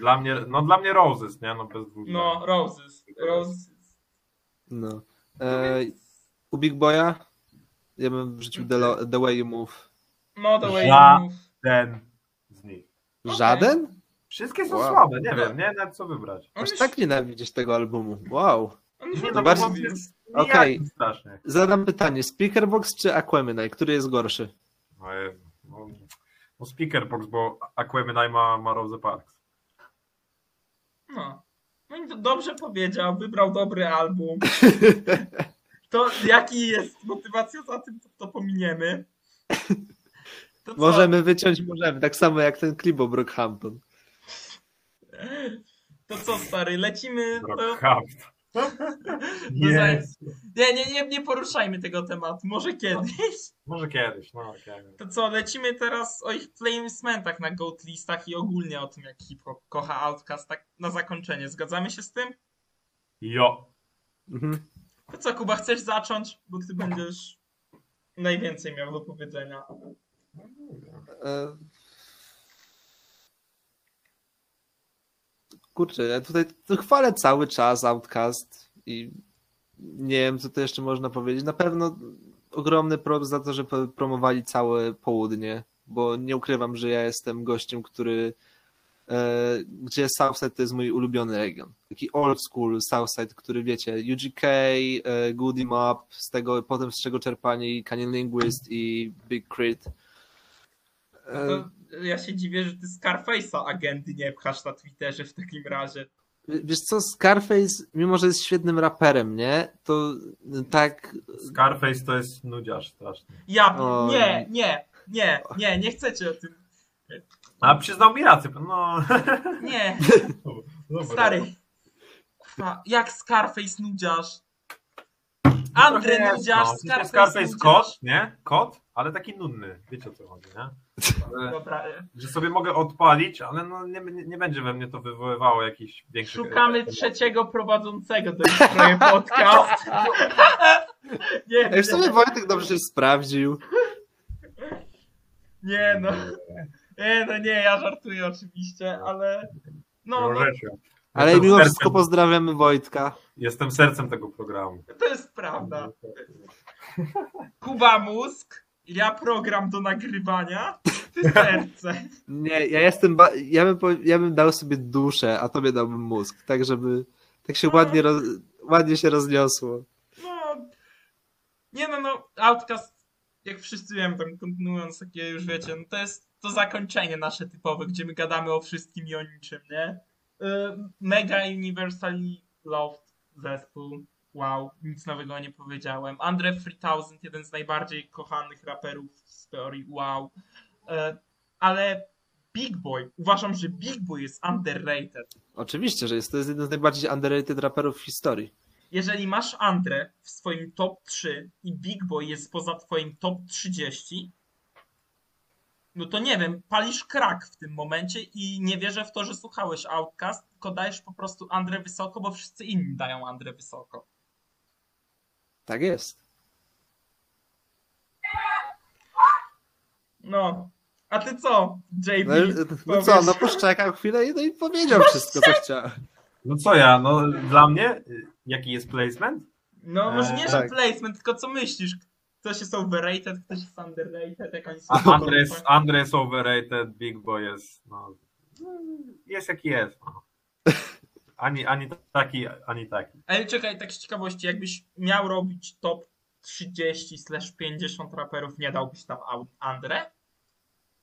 Dla mnie, no dla mnie Roses, nie? No bez dwóch no. Roses, Roses. No. E, u Big Boya ja bym wrzucił The, The Way You Move. No The Way Za- You Move. Ten z nich. Okej. Żaden? Wszystkie są Wow. słabe, nie wiem, nie wiem co wybrać. Aż tak nienawidzisz tego albumu. Wow. Nie, no bardziej- bo jest Okej. nijaki strasznie. Zadam pytanie, Speakerbox czy Aquemini? Który jest gorszy? No, Jezu, no, no Speakerbox, bo Aquemini ma, ma Rose Parks. No. No i to dobrze powiedział, wybrał dobry album. To jaki jest motywacja za tym, to, to pominiemy. To co? Możemy wyciąć, możemy. Tak samo jak ten klip o Brockhampton. To co, stary, lecimy do... Yes. Nie, nie, nie, nie poruszajmy tego tematu, może kiedyś. Może kiedyś, no okej. To co, lecimy teraz o ich placementach na GOAT listach i ogólnie o tym, jak hip-hop kocha Outcast, tak na zakończenie. Zgadzamy się z tym? Jo. Mhm. To co, Kuba, chcesz zacząć? Bo ty będziesz najwięcej miał do powiedzenia. Kurczę, ja tutaj chwalę cały czas Outcast i nie wiem, co to jeszcze można powiedzieć. Na pewno ogromny props za to, że promowali całe południe, bo nie ukrywam, że ja jestem gościem, który e, gdzie Southside to jest mój ulubiony region. Taki old school Southside, który wiecie, UGK, e, Goody Mob, z tego potem z czego czerpali Canyon Linguist i Big Crit. E, To ja się dziwię, że ty Scarface'a agendy nie pchasz na Twitterze w takim razie. Wiesz co, Scarface, mimo że jest świetnym raperem, nie? To tak. Scarface to jest nudziarz straszny. Ja, Oj. nie, nie, nie, nie, nie chcecie o tym. A przyznał mi rację, no. Nie, Dobra. stary. Kurwa, Jak Scarface nudziarz. Andre Trochę nudziarz, no. Scarface, Scarface nudziarz. kot, nie? Kot, ale taki nudny. Wiecie o co chodzi, nie? Ale, Dobra, e, że sobie mogę odpalić, ale no nie, nie, nie będzie we mnie to wywoływało jakichś większych... szukamy trzeciego prowadzącego do Troje podcast. Nie, w nie, sumie Wojtek dobrze się sprawdził. nie no. E, no nie, ja żartuję oczywiście, ale no, no. Ale Jestem mimo sercem- wszystko pozdrawiamy Wojtka. Jestem sercem tego programu. to jest prawda. Kuba mózg, ja program do nagrywania, ty serce. Nie, ja jestem. Ja, bym, ja bym dał sobie duszę, a tobie dałbym mózg, tak żeby tak się ładnie, roz, ładnie się rozniosło. No, nie no, no, Outcast, jak wszyscy wiemy, tam kontynuując takie już wiecie, no to jest to zakończenie nasze typowe, gdzie my gadamy o wszystkim i o niczym, nie? Y, Mega Universally Loved zespół, wow, nic nowego nie powiedziałem. Andre 3000, jeden z najbardziej kochanych raperów w historii, wow. Y, Ale Big Boy, uważam, że Big Boy jest underrated. Oczywiście, że jest to jest jeden z najbardziej underrated raperów w historii. jeżeli masz Andre w swoim top 3 i Big Boy jest poza twoim top 30, no to nie wiem, palisz krak w tym momencie i nie wierzę w to, że słuchałeś Outcast, tylko dajesz po prostu Andre wysoko, bo wszyscy inni dają Andre wysoko. Tak jest. No, a ty co, JB? No, no co, no poszczekał chwilę i, no i powiedział wszystko, co chciał. No co ja, no dla mnie, jaki jest placement? No może nie, że tak. placement, tylko co myślisz? Ktoś jest overrated, ktoś jest underrated, jak oni są Andre jest, Andre jest overrated, Big Boy jest, no, jest jaki jest. No. Ani, ani taki, ani taki. Ale czekaj, tak z ciekawości, jakbyś miał robić top 30 slash 50 raperów, nie dałbyś tam Andre?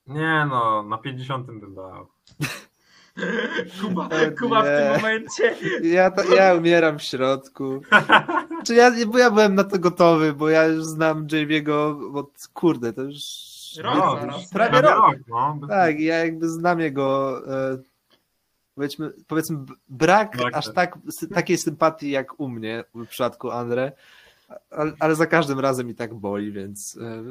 Nie no, na 50 bym dał. Kuba, O Kuba w tym momencie. Ja, to, ja umieram w środku. Czy ja, bo ja byłem na to gotowy, bo ja już znam JB'ego od kurde, to już. Rok No, zaraz. prawie nie? rok. no. Tak, ja jakby znam jego. E, powiedzmy, powiedzmy, brak Brak, aż tak. tak, takiej sympatii jak u mnie w przypadku Andre, ale, ale za każdym razem i tak boli, więc. E,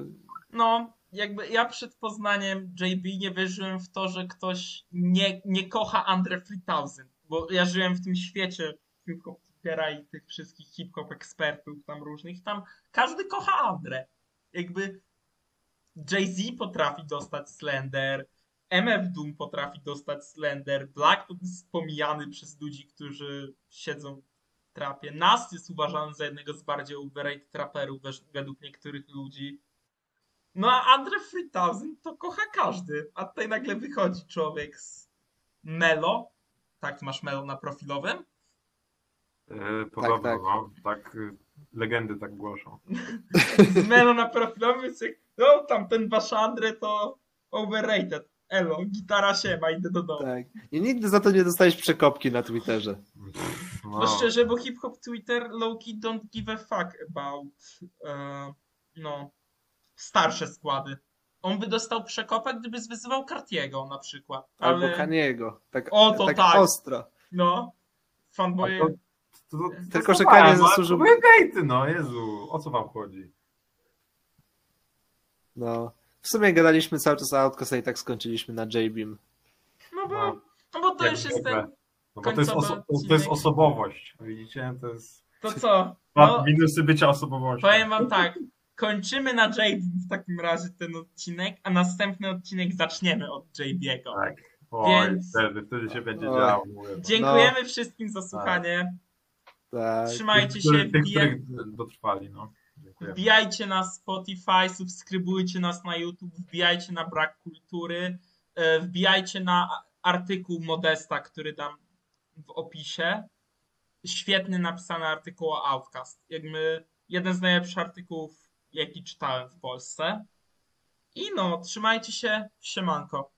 No, jakby ja przed poznaniem JB nie wierzyłem w to, że ktoś nie, nie kocha Andre 3000, bo ja żyłem w tym świecie hip-hop Twittera i tych wszystkich hip-hop ekspertów tam różnych, tam każdy kocha Andre. Jakby Jay-Z potrafi dostać Slender, MF Doom potrafi dostać Slender, Black to jest pomijany przez ludzi, którzy siedzą w trapie. Nas jest uważany za jednego z bardziej overrated raperów wesz- według niektórych ludzi. No a Andre 3000 to kocha każdy. A tutaj nagle wychodzi człowiek z Melo. Tak, masz Melo na profilowym? E, Podobno, tak. no. Tak, y, legendy tak głoszą. Z Melo na profilowym no tam ten wasz Andre to overrated. Elo, gitara się ma, idę do domu. tak. I nigdy za to nie dostałeś przekopki na Twitterze. No, No szczerze, bo hip-hop Twitter low-key don't give a fuck about e, no, starsze składy. On by dostał przekopę, gdyby zwyzywał Cartiego na przykład. Albo Ale, Kaniego. Tak, O, to tak, tak. ostro. no, fanboye... To- to, to, Tylko, że no, zasłużył- gejty, no Jezu, o co wam chodzi? No. W sumie gadaliśmy cały czas o Outcast i tak skończyliśmy na J-Beam. No bo, No. no bo to Jak już jest ten... No bo to jest, to jest osobowość, widzicie? To jest To co? No, minusy bycia osobowością. powiem wam tak. Kończymy na JB w takim razie ten odcinek, a następny odcinek zaczniemy od JB'ego. Tak. Oj, Więc- wtedy, wtedy się będzie Oj. działo. Mówię. Dziękujemy wszystkim za słuchanie. Tak. Trzymajcie Tych, się, których- tych, wbijaj, których dotrwali, no. Wbijajcie na Spotify, subskrybujcie nas na YouTube, wbijajcie na Brak Kultury, e, wbijajcie na artykuł Modesta, który dam w opisie. Świetny napisany artykuł o Outcast. Jakby jeden z najlepszych artykułów, jaki czytałem w Polsce. I no, trzymajcie się, siemanko.